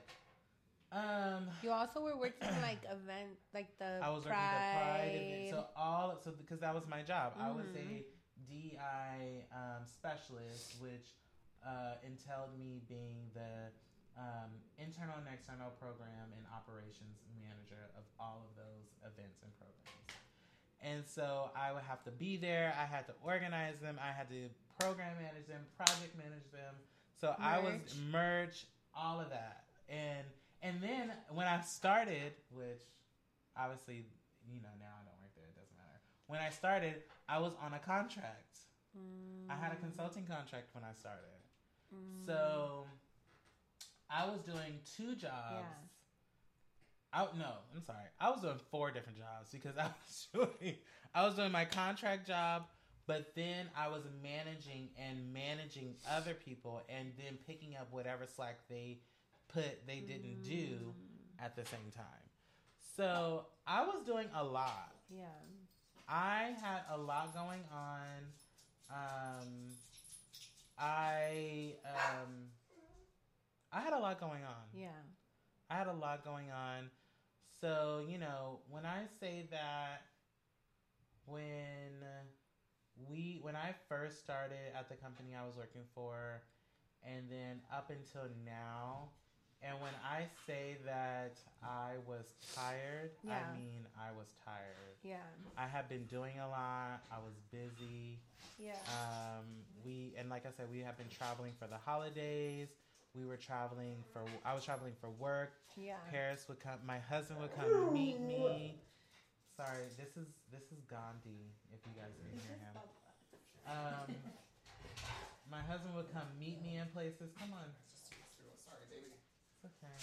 um, You also were working like (clears throat) event, like the I was working the Pride event, so all so because that was my job. I was Mm-hmm. a DI um, specialist, which uh, entailed me being the um, internal and external program and operations manager of all of those events and programs. And so I would have to be there. I had to organize them. I had to program manage them, project manage them. So I was Merch. merch, all of that. And and then when I started, which obviously, you know, now I don't work there, it doesn't matter. When I started, I was on a contract. I had a mm. consulting contract when I started. Mm. So I was doing two jobs. Yeah. I, no, I'm sorry. I was doing four different jobs because (laughs) I was doing I was doing my contract job, but then I was managing and managing other people and then picking up whatever slack they put they didn't do at the same time. So I was doing a lot. Yeah. I had a lot going on. Um, I um, I had a lot going on. Yeah. I had a lot going on. So, you know, when I say that when we when I first started at the company I was working for and then up until now and when I say that I was tired, Yeah. I mean I was tired. Yeah. I have been doing a lot. I was busy. Yeah. Um, we and like I said, we have been traveling for the holidays. We were traveling for. I was traveling for work. Yeah. Paris would come. My husband would come meet me. Sorry, this is this is Gandhi. If you guys can hear him. Um, my husband would come meet me in places. Come on. Sorry, baby. It's okay.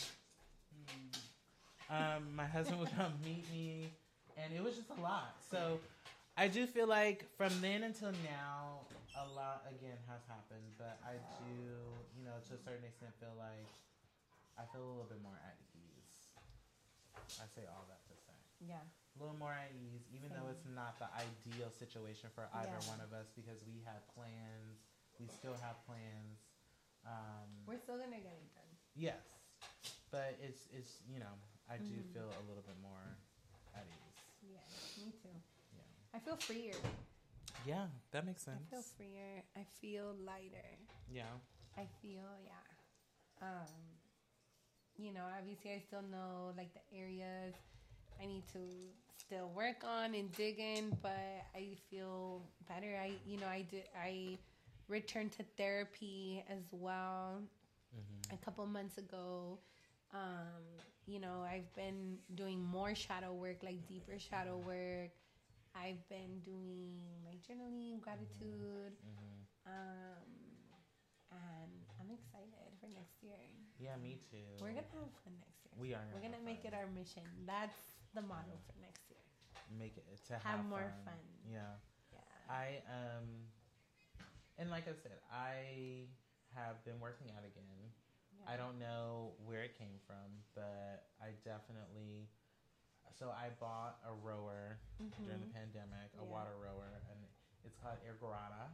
Mm. Um, my husband would come meet me, and it was just a lot. So I do feel like from then until now, a lot again has happened. But I do, you know, to a certain extent, feel like I feel a little bit more at ease. I say all that to say Yeah. a little more at ease, even though it's not the ideal situation for either Yeah. one of us because we have plans. We still have plans. Um, We're still gonna get it done. Yes, but it's it's you know I do Mm-hmm. feel a little bit more at ease. Yeah. Me too. I feel freer. Yeah, that makes sense. I feel freer. I feel lighter. Yeah. I feel yeah. Um, you know, obviously I still know like the areas I need to still work on and dig in, but I feel better. I you know I did I returned to therapy as well a couple months ago. Um, you know, I've been doing more shadow work, like deeper shadow work. I've been doing my journaling, gratitude. Um, and I'm excited for next year. Yeah, me too. We're gonna have fun next year. We are gonna We're gonna make fun. it our mission. That's the motto for next year. make it to have, Have more fun. fun. Yeah. Yeah. I um and like I said, I have been working out again. Yeah. I don't know where it came from, but I definitely so I bought a rower during the pandemic, a Mm-hmm. Yeah. water rower, and it's called Ergorata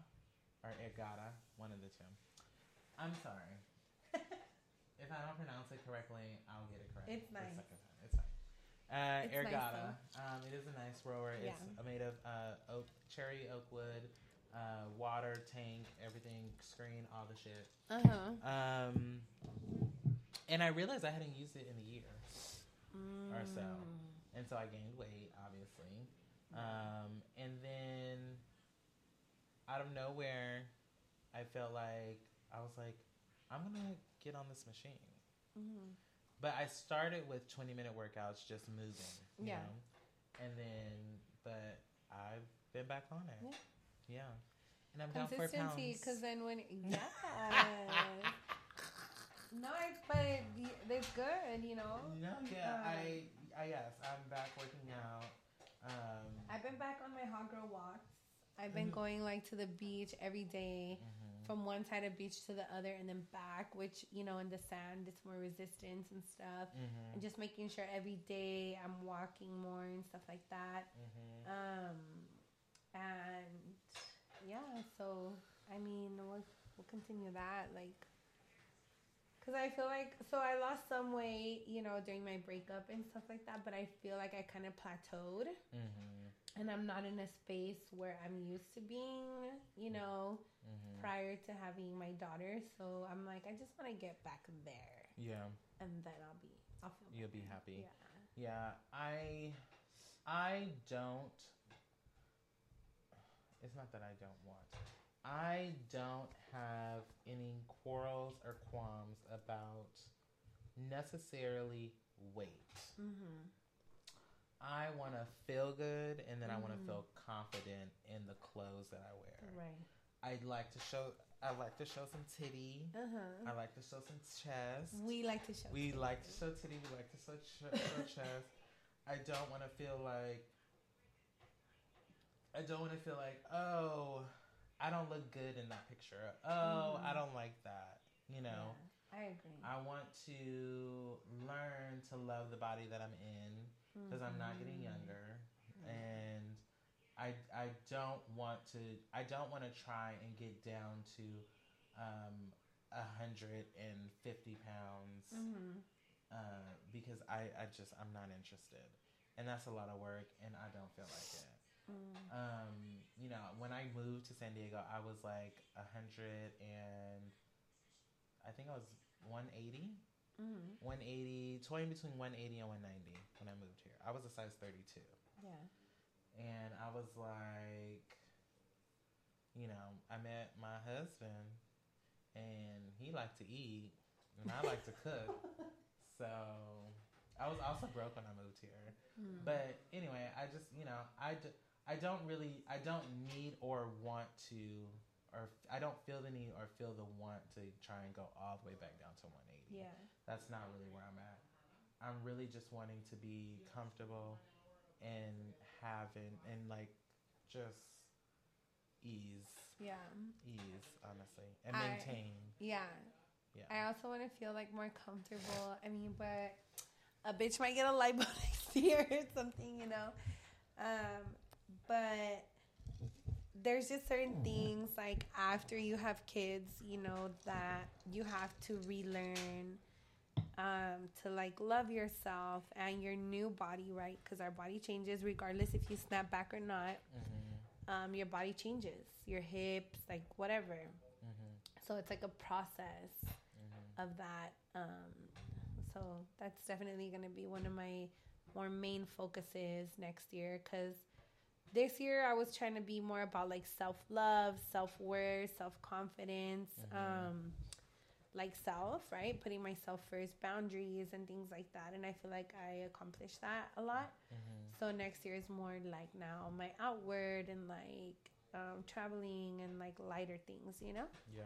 or Ergatta, one of the two. I'm sorry. (laughs) if I don't pronounce it correctly, I'll get it correct. It's the nice. second time. It's fine. Uh, It's nice, um, it is a nice rower. Yeah. It's made of uh, oak, cherry oak wood, uh, water tank, everything, screen, all the shit. Uh huh. Um, and I realized I hadn't used it in a year or so, Mm. And so I gained weight, obviously. Um, and then out of nowhere, I felt like I was like, I'm gonna get on this machine. Mm-hmm. But I started with 20 minute workouts, just moving. You Yeah. Know? And then, but I've been back on it. Yeah. Yeah. And I'm down four Consistency, pounds. because then when (laughs) yes. no, but it, it's good, you know. No, yeah, Uh, I, I, yes, I'm back working out. Um, I've been back on my hot girl walks. I've been Mhm. going like to the beach every day, mhm. from one side of beach to the other, and then back. Which you know, in the sand, it's more resistance and stuff. Mhm. And just making sure every day I'm walking more and stuff like that. Mhm. Um, and yeah, so I mean, we'll we'll continue that, like, cause I feel like so I lost some weight, you know, during my breakup and stuff like that, but I feel like I kind of plateaued, Mhm. and I'm not in a space where I'm used to being, you know, Mhm. prior to having my daughter. So I'm like, I just want to get back there, Yeah, and then I'll be, I'll feel. you'll be happy. Yeah. Yeah, I, I don't. It's not that I don't want. I don't have any quarrels or qualms about necessarily weight. Mm-hmm. I want to feel good, and then I want to feel confident in the clothes that I wear. Right. I'd like to show. I like to show some titty. Uh huh. I like to show some chest. We like to show. We titties. like to show titty. We like to show, ch- show (laughs) chest. I don't want to feel like. I don't want to feel like, oh, I don't look good in that picture. Oh, I Mhm. don't like that. You know, Yeah, I agree. I want to learn to love the body that I'm in because I'm not getting Mhm. younger, and I I don't want to I don't want to try and get down to um a hundred and fifty pounds Mm-hmm. uh, because I I just I'm not interested, and that's a lot of work, and I don't feel like it. Mm. Um, you know, when I moved to San Diego, I was like a hundred and I think I was one eighty. Mm-hmm. 180, toying between 180 and 190 when I moved here. I was a size 32. Yeah. And I was like, you know, I met my husband and he liked to eat and I like to cook. (laughs) So I was also broke when I moved here. Mm. But anyway, I just, you know, I, d- I don't really, I don't need or want to, or I don't feel the need or feel the want to try and go all the way back down to 180 Yeah. that's not really where I'm at. I'm really just wanting to be comfortable and having and like just ease, Yeah. ease, honestly, and I- maintain. Yeah. Yeah. I also want to feel like more comfortable. I mean, but a bitch might get a lipo (laughs) next year or something, you know. Um, but there's just certain things like after you have kids, you know, that you have to relearn um, to like love yourself and your new body, right? Because our body changes regardless if you snap back or not. hmm Um, your body changes, your hips, like whatever. hmm So it's like a process of that. Um, so that's definitely going to be one of my more main focuses next year because this year I was trying to be more about like self love, self worth, self confidence, um, like self, right? Putting myself first, boundaries and things like that. And I feel like I accomplished that a lot. So next year is more like now my outward and like um, traveling and like lighter things, you know? Yeah.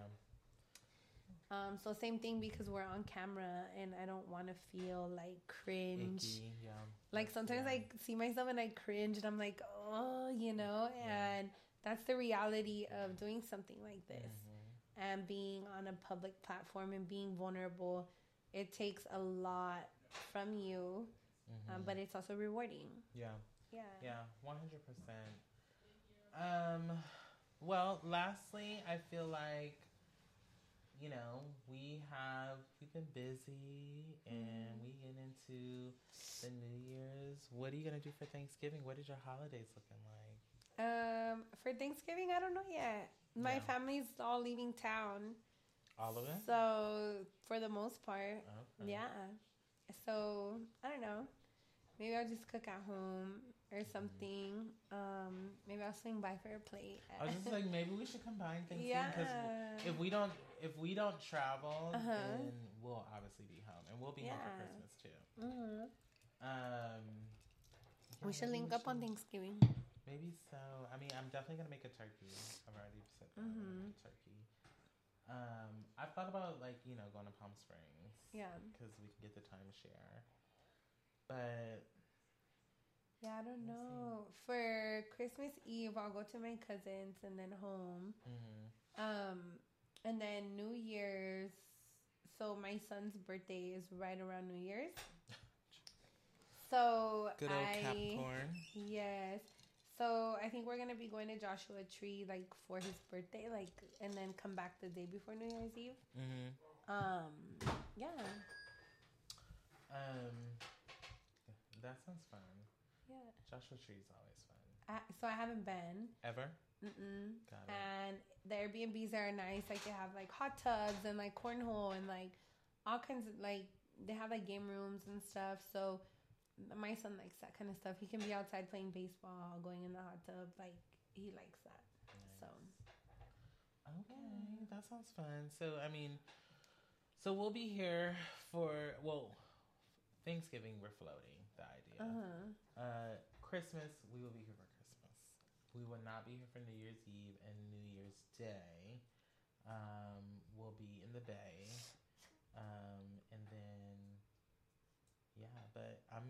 Um, so same thing because we're on camera and I don't want to feel like cringe. Icky, yeah. Like sometimes Yeah. I see myself and I cringe and I'm like, oh, you know, Yeah. and that's the reality of doing something like this Mm-hmm. and being on a public platform and being vulnerable. It takes a lot from you, um, but it's also rewarding. Yeah. Yeah. Mm-hmm. Yeah, one hundred percent. Um, well, lastly, I feel like you know we have we've been busy and we get into the New Year's. What are you gonna do for Thanksgiving? What is your holidays looking like? Um, for Thanksgiving, I don't know yet. My family's all leaving town. All of it. So for the most part, Okay. yeah. So I don't know. Maybe I'll just cook at home or something. Um, maybe I'll swing by for a plate. I was just like, maybe we should combine (laughs) Thanksgiving because yeah. if we don't if we don't travel, Uh-huh. then we'll obviously be home and we'll be home for Christmas too. Mhm. Um, We should link we up on Thanksgiving. Maybe so. I mean, I'm definitely gonna make a turkey. I've already said that. Mm-hmm. make a turkey. Um, I've thought about like you know going to Palm Springs Yeah. because we can get the timeshare. But Yeah, I don't know. For Christmas Eve, I'll go to my cousin's and then home. mhm. Um, and then New Year's. So my son's birthday is right around New Year's. So good old I Capricorn. yes. So I think we're gonna be going to Joshua Tree like for his birthday, like, and then come back the day before New Year's Eve. hmm Um, yeah, Um, that sounds fun. yeah. Joshua Tree is always fun. I, so I haven't been. Ever? Mm-mm. Got it. and the Airbnbs are nice. Like they have like hot tubs and like cornhole and like all kinds of like they have like game rooms and stuff. So my son likes that kind of stuff. He can be outside playing baseball, going in the hot tub. Like he likes that. So Okay, that sounds fun. So I mean, so we'll be here for well, Thanksgiving. We're floating the idea. uh-huh. Uh, Christmas, we will be here for. We will not be here for New Year's Eve and New Year's Day. Um, we'll be in the Bay. Um, and then, yeah, but I'm,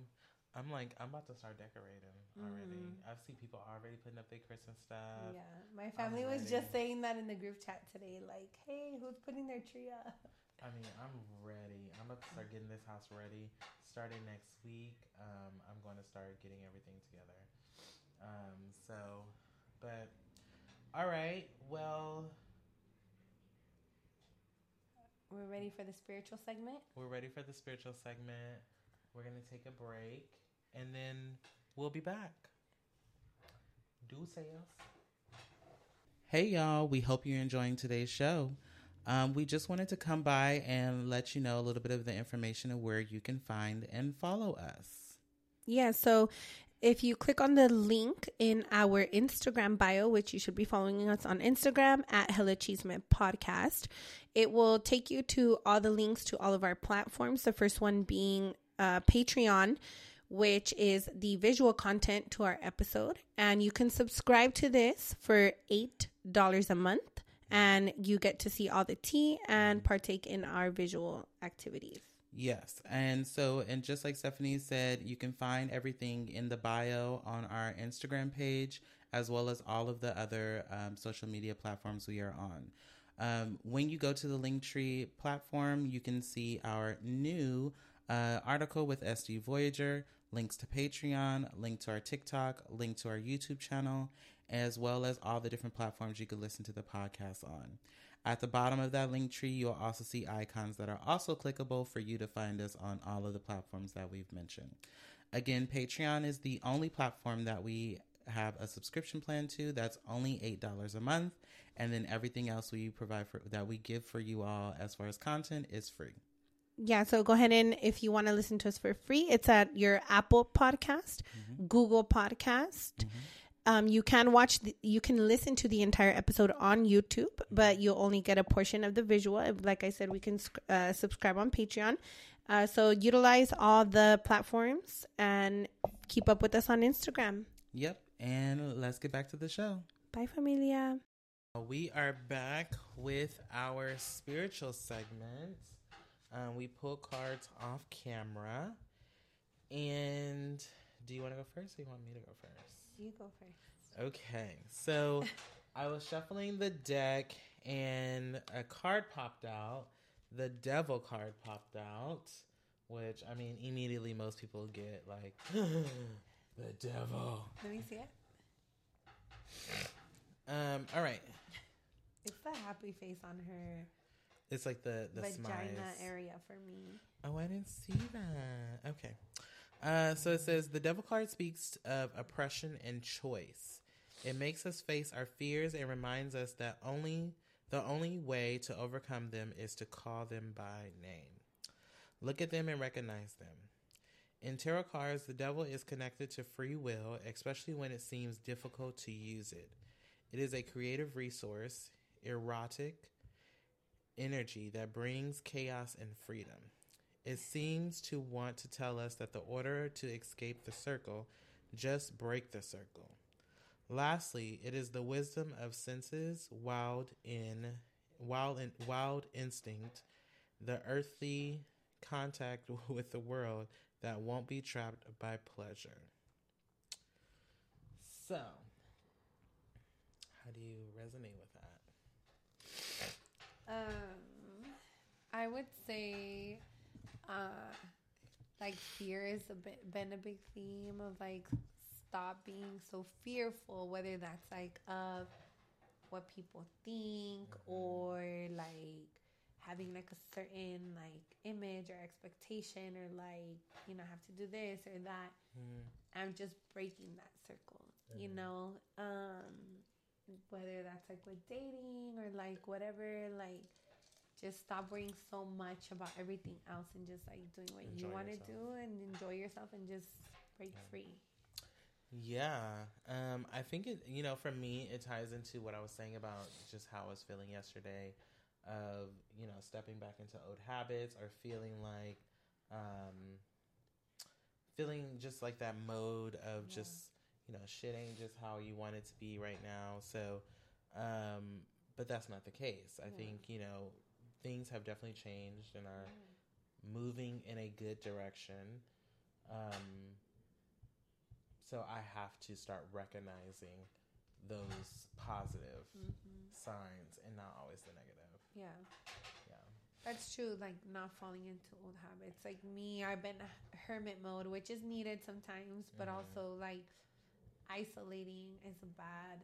I'm like, I'm about to start decorating already. Mhm. I've seen people already putting up their Christmas stuff. yeah, my family was just saying that in the group chat today. Like, hey, who's putting their tree up? I mean, I'm ready. I'm about to start getting this house ready. Starting next week, um, I'm going to start getting everything together. Um, so, but all right. Well, We're ready for the spiritual segment. we're ready for the spiritual segment. We're gonna take a break, and then we'll be back. Do sales. Hey y'all, we hope you're enjoying today's show. Um, we just wanted to come by and let you know a little bit of the information of where you can find and follow us. Yeah, so if you click on the link in our Instagram bio, which you should be following us on Instagram at Hella Chisme Podcast, it will take you to all the links to all of our platforms. The first one being uh, Patreon, which is the visual content to our episode. And you can subscribe to this for $8 a month. And you get to see all the tea and partake in our visual activities. Yes. And so, and just like Stephanie said, you can find everything in the bio on our Instagram page, as well as all of the other um, social media platforms we are on. Um, when you go to the Linktree platform, you can see our new uh, article with SD Voyager, links to Patreon, link to our TikTok, link to our YouTube channel, as well as all the different platforms you can listen to the podcast on. At the bottom of that Linktree, you'll also see icons that are also clickable for you to find us on all of the platforms that we've mentioned. Again, Patreon is the only platform that we have a subscription plan to. That's only eight dollars a month, and then everything else we provide for that we give for you all as far as content is free. Yeah, so go ahead and if you want to listen to us for free, it's at your Apple Podcast, mm-hmm. Google Podcast. Mm-hmm. Um, you can watch, the, you can listen to the entire episode on YouTube, but you'll only get a portion of the visual. Like I said, we can uh, subscribe on Patreon. Uh, so utilize all the platforms and keep up with us on Instagram. Yep, and let's get back to the show. Bye, familia. We are back with our spiritual segment. Um, we pull cards off camera. And do you want to go first or you want me to go first? You go first. Okay, so (laughs) I was shuffling the deck and a card popped out. The devil card popped out, which I mean, immediately most people get like, (gasps) the devil. Let me see it. Um, all right. It's the happy face on her It's like the, the vagina smiles. area for me. Oh, I didn't see that. Okay. Uh, so it says the devil card speaks of oppression and choice. It makes us face our fears and reminds us that only the only way to overcome them is to call them by name. Look at them and recognize them. In tarot cards, the devil is connected to free will, especially when it seems difficult to use it. It is a creative resource, erotic energy that brings chaos and freedom. It seems to want to tell us that the order to escape the circle, just break the circle. Lastly, it is the wisdom of senses, wild in wild in, wild instinct, the earthly contact (laughs) with the world that won't be trapped by pleasure. So, how do you resonate with that? Um, I would say, uh, like fear is a been a big theme of like stop being so fearful, whether that's like of what people think or like having like a certain like image or expectation or like you know have to do this or that. I'm just breaking that circle, you know. Um, whether that's like with dating or like whatever, like just stop worrying so much about everything else and just like doing what you want to do and enjoy yourself and just break free. Yeah, um, I think it. You know, for me, it ties into what I was saying about just how I was feeling yesterday, of you know stepping back into old habits or feeling like, um, feeling just like that mode of Yeah. just you know shit ain't just how you want it to be right now. So, um, but that's not the case. I Yeah. think you know things have definitely changed and are moving in a good direction. Um, so I have to start recognizing those positive Mm-hmm. signs and not always the negative. Yeah. Yeah. That's true. Like not falling into old habits. Like me, I've been hermit mode, which is needed sometimes, but Mhm. also like isolating is a bad.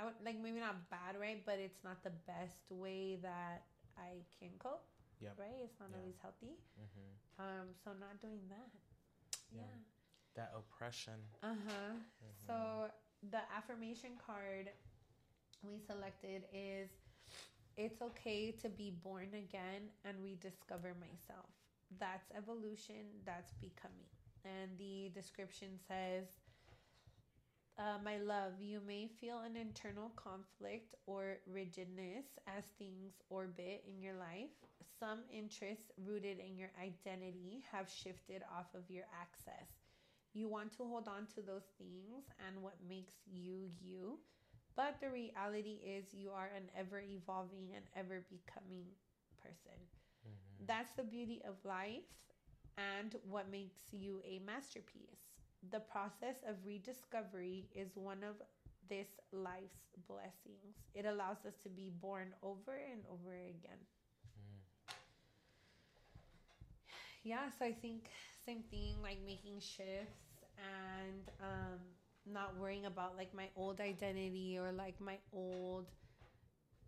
I would like maybe not bad, right? But it's not the best way that I can cope. Yep. Right? It's not Yeah. always healthy. hmm Um. So not doing that. Yeah. Yeah. That oppression. Uh huh. Mhm. So the affirmation card we selected is it's okay to be born again and rediscover myself. That's evolution, that's becoming. And the description says, uh, My love, you may feel an internal conflict or rigidness as things orbit in your life. Some interests rooted in your identity have shifted off of your access. You want to hold on to those things and what makes you you. But the reality is, you are an ever evolving and ever becoming person. Mhm. That's the beauty of life and what makes you a masterpiece. The process of rediscovery is one of this life's blessings. It allows us to be born over and over again. Yeah, so I think same thing, like making shifts and um, not worrying about like my old identity or like my old,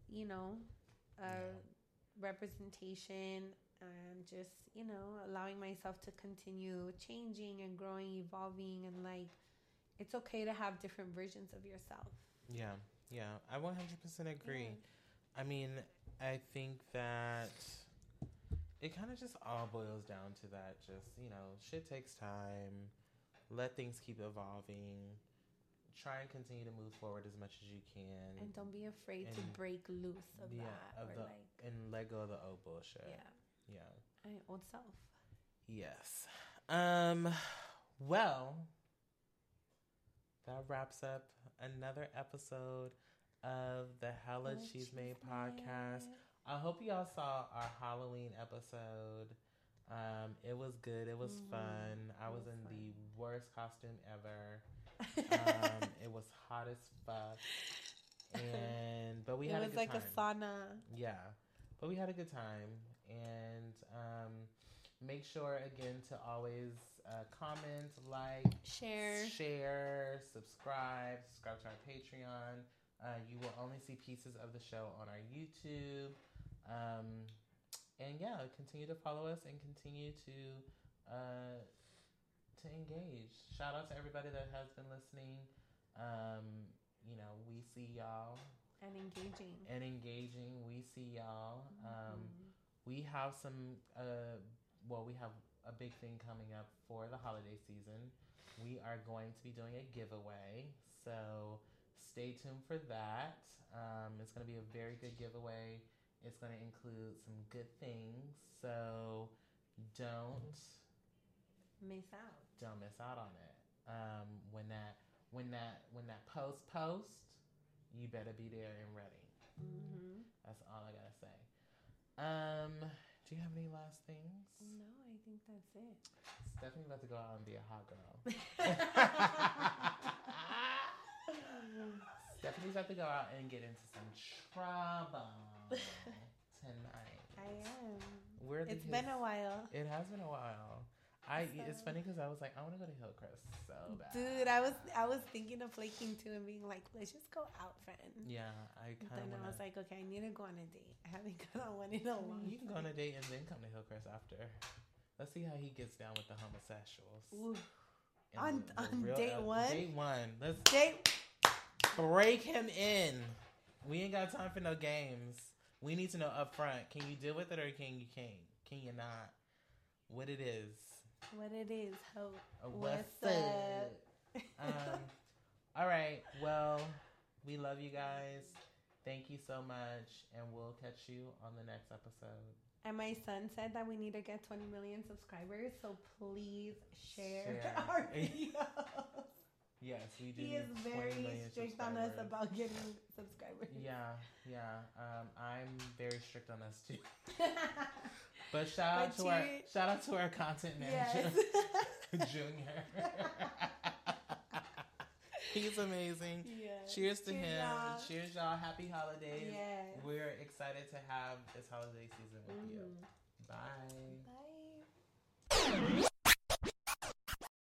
you know, uh, Yeah. representation and just you know allowing myself to continue changing and growing evolving and like it's okay to have different versions of yourself. Yeah, yeah, I 100% agree. I mean, I think that it kind of just all boils down to that. Just, you know, shit takes time. Let things keep evolving. Try and continue to move forward as much as you can. And don't be afraid to break loose of yeah, that. of or the like, and let go of the old bullshit. yeah, Yeah. I mean, old self. Yes. Um well that wraps up another episode of the Hella Chisme podcast. I hope y'all saw our Halloween episode. Um, it was good. It was Mhm. fun. I was was in fun. the worst costume ever. (laughs) Um, it was hot as fuck. (laughs) And but we it had was a good like time. a sauna. Yeah, but we had a good time, and um, make sure again to always uh, comment, like, Share. share, subscribe, subscribe to our Patreon. Uh, you will only see pieces of the show on our YouTube. Um, and yeah, continue to follow us and continue to uh, to engage. Shout out to everybody that has been listening. Um, you know, we see y'all and engaging. and engaging. We see y'all. Um, Mhm. We have some, uh, well, we have a big thing coming up for the holiday season. We are going to be doing a giveaway. So stay tuned for that. Um, it's going to be a very good giveaway. It's going to include some good things. So don't Miss out. don't miss out on it. Um, when that when that when that post post, you better be there and ready. hmm That's all I gotta say. Um, do you have any last things? No, I think that's it. Stephanie's about to go out and be a hot girl. (laughs) Stephanie's about to go out and get into some trouble (laughs) tonight. I am. Where the It's been a while. It has been a while. I. It's funny because I was like, I want to go to Hillcrest so bad. Dude, I was I was thinking of flaking too and being like, let's just go out, friend. Yeah, I kind of then want I was like, okay, I need to go on a date. I haven't (laughs) gone on one in a long You can go on a date and then come to Hillcrest after. Let's see how he gets down with the homosexuals. On- the- the on date one? Date one. Let's Date. break him in. We ain't got time for no games. We need to know up front. Can you deal with it or can you can't? Can you not? What it is. What it is, hope. Uh, What's up? um, (laughs) all right. Well, we love you guys. Thank you so much, and we'll catch you on the next episode. And my son said that we need to get 20 million subscribers, so please share, Share. (laughs) our (laughs) videos. Yes, we do. he is very strict on us about getting subscribers. Yeah, yeah. Um, I'm very strict on us too. But shout out But to our shout out to our content manager, yes. (laughs) (laughs) Junior. (laughs) He's amazing. yeah. Cheers to Cheers, him. y'all. Cheers, y'all. Happy holidays. We're excited to have this holiday season with you. Mhm. Bye. Bye.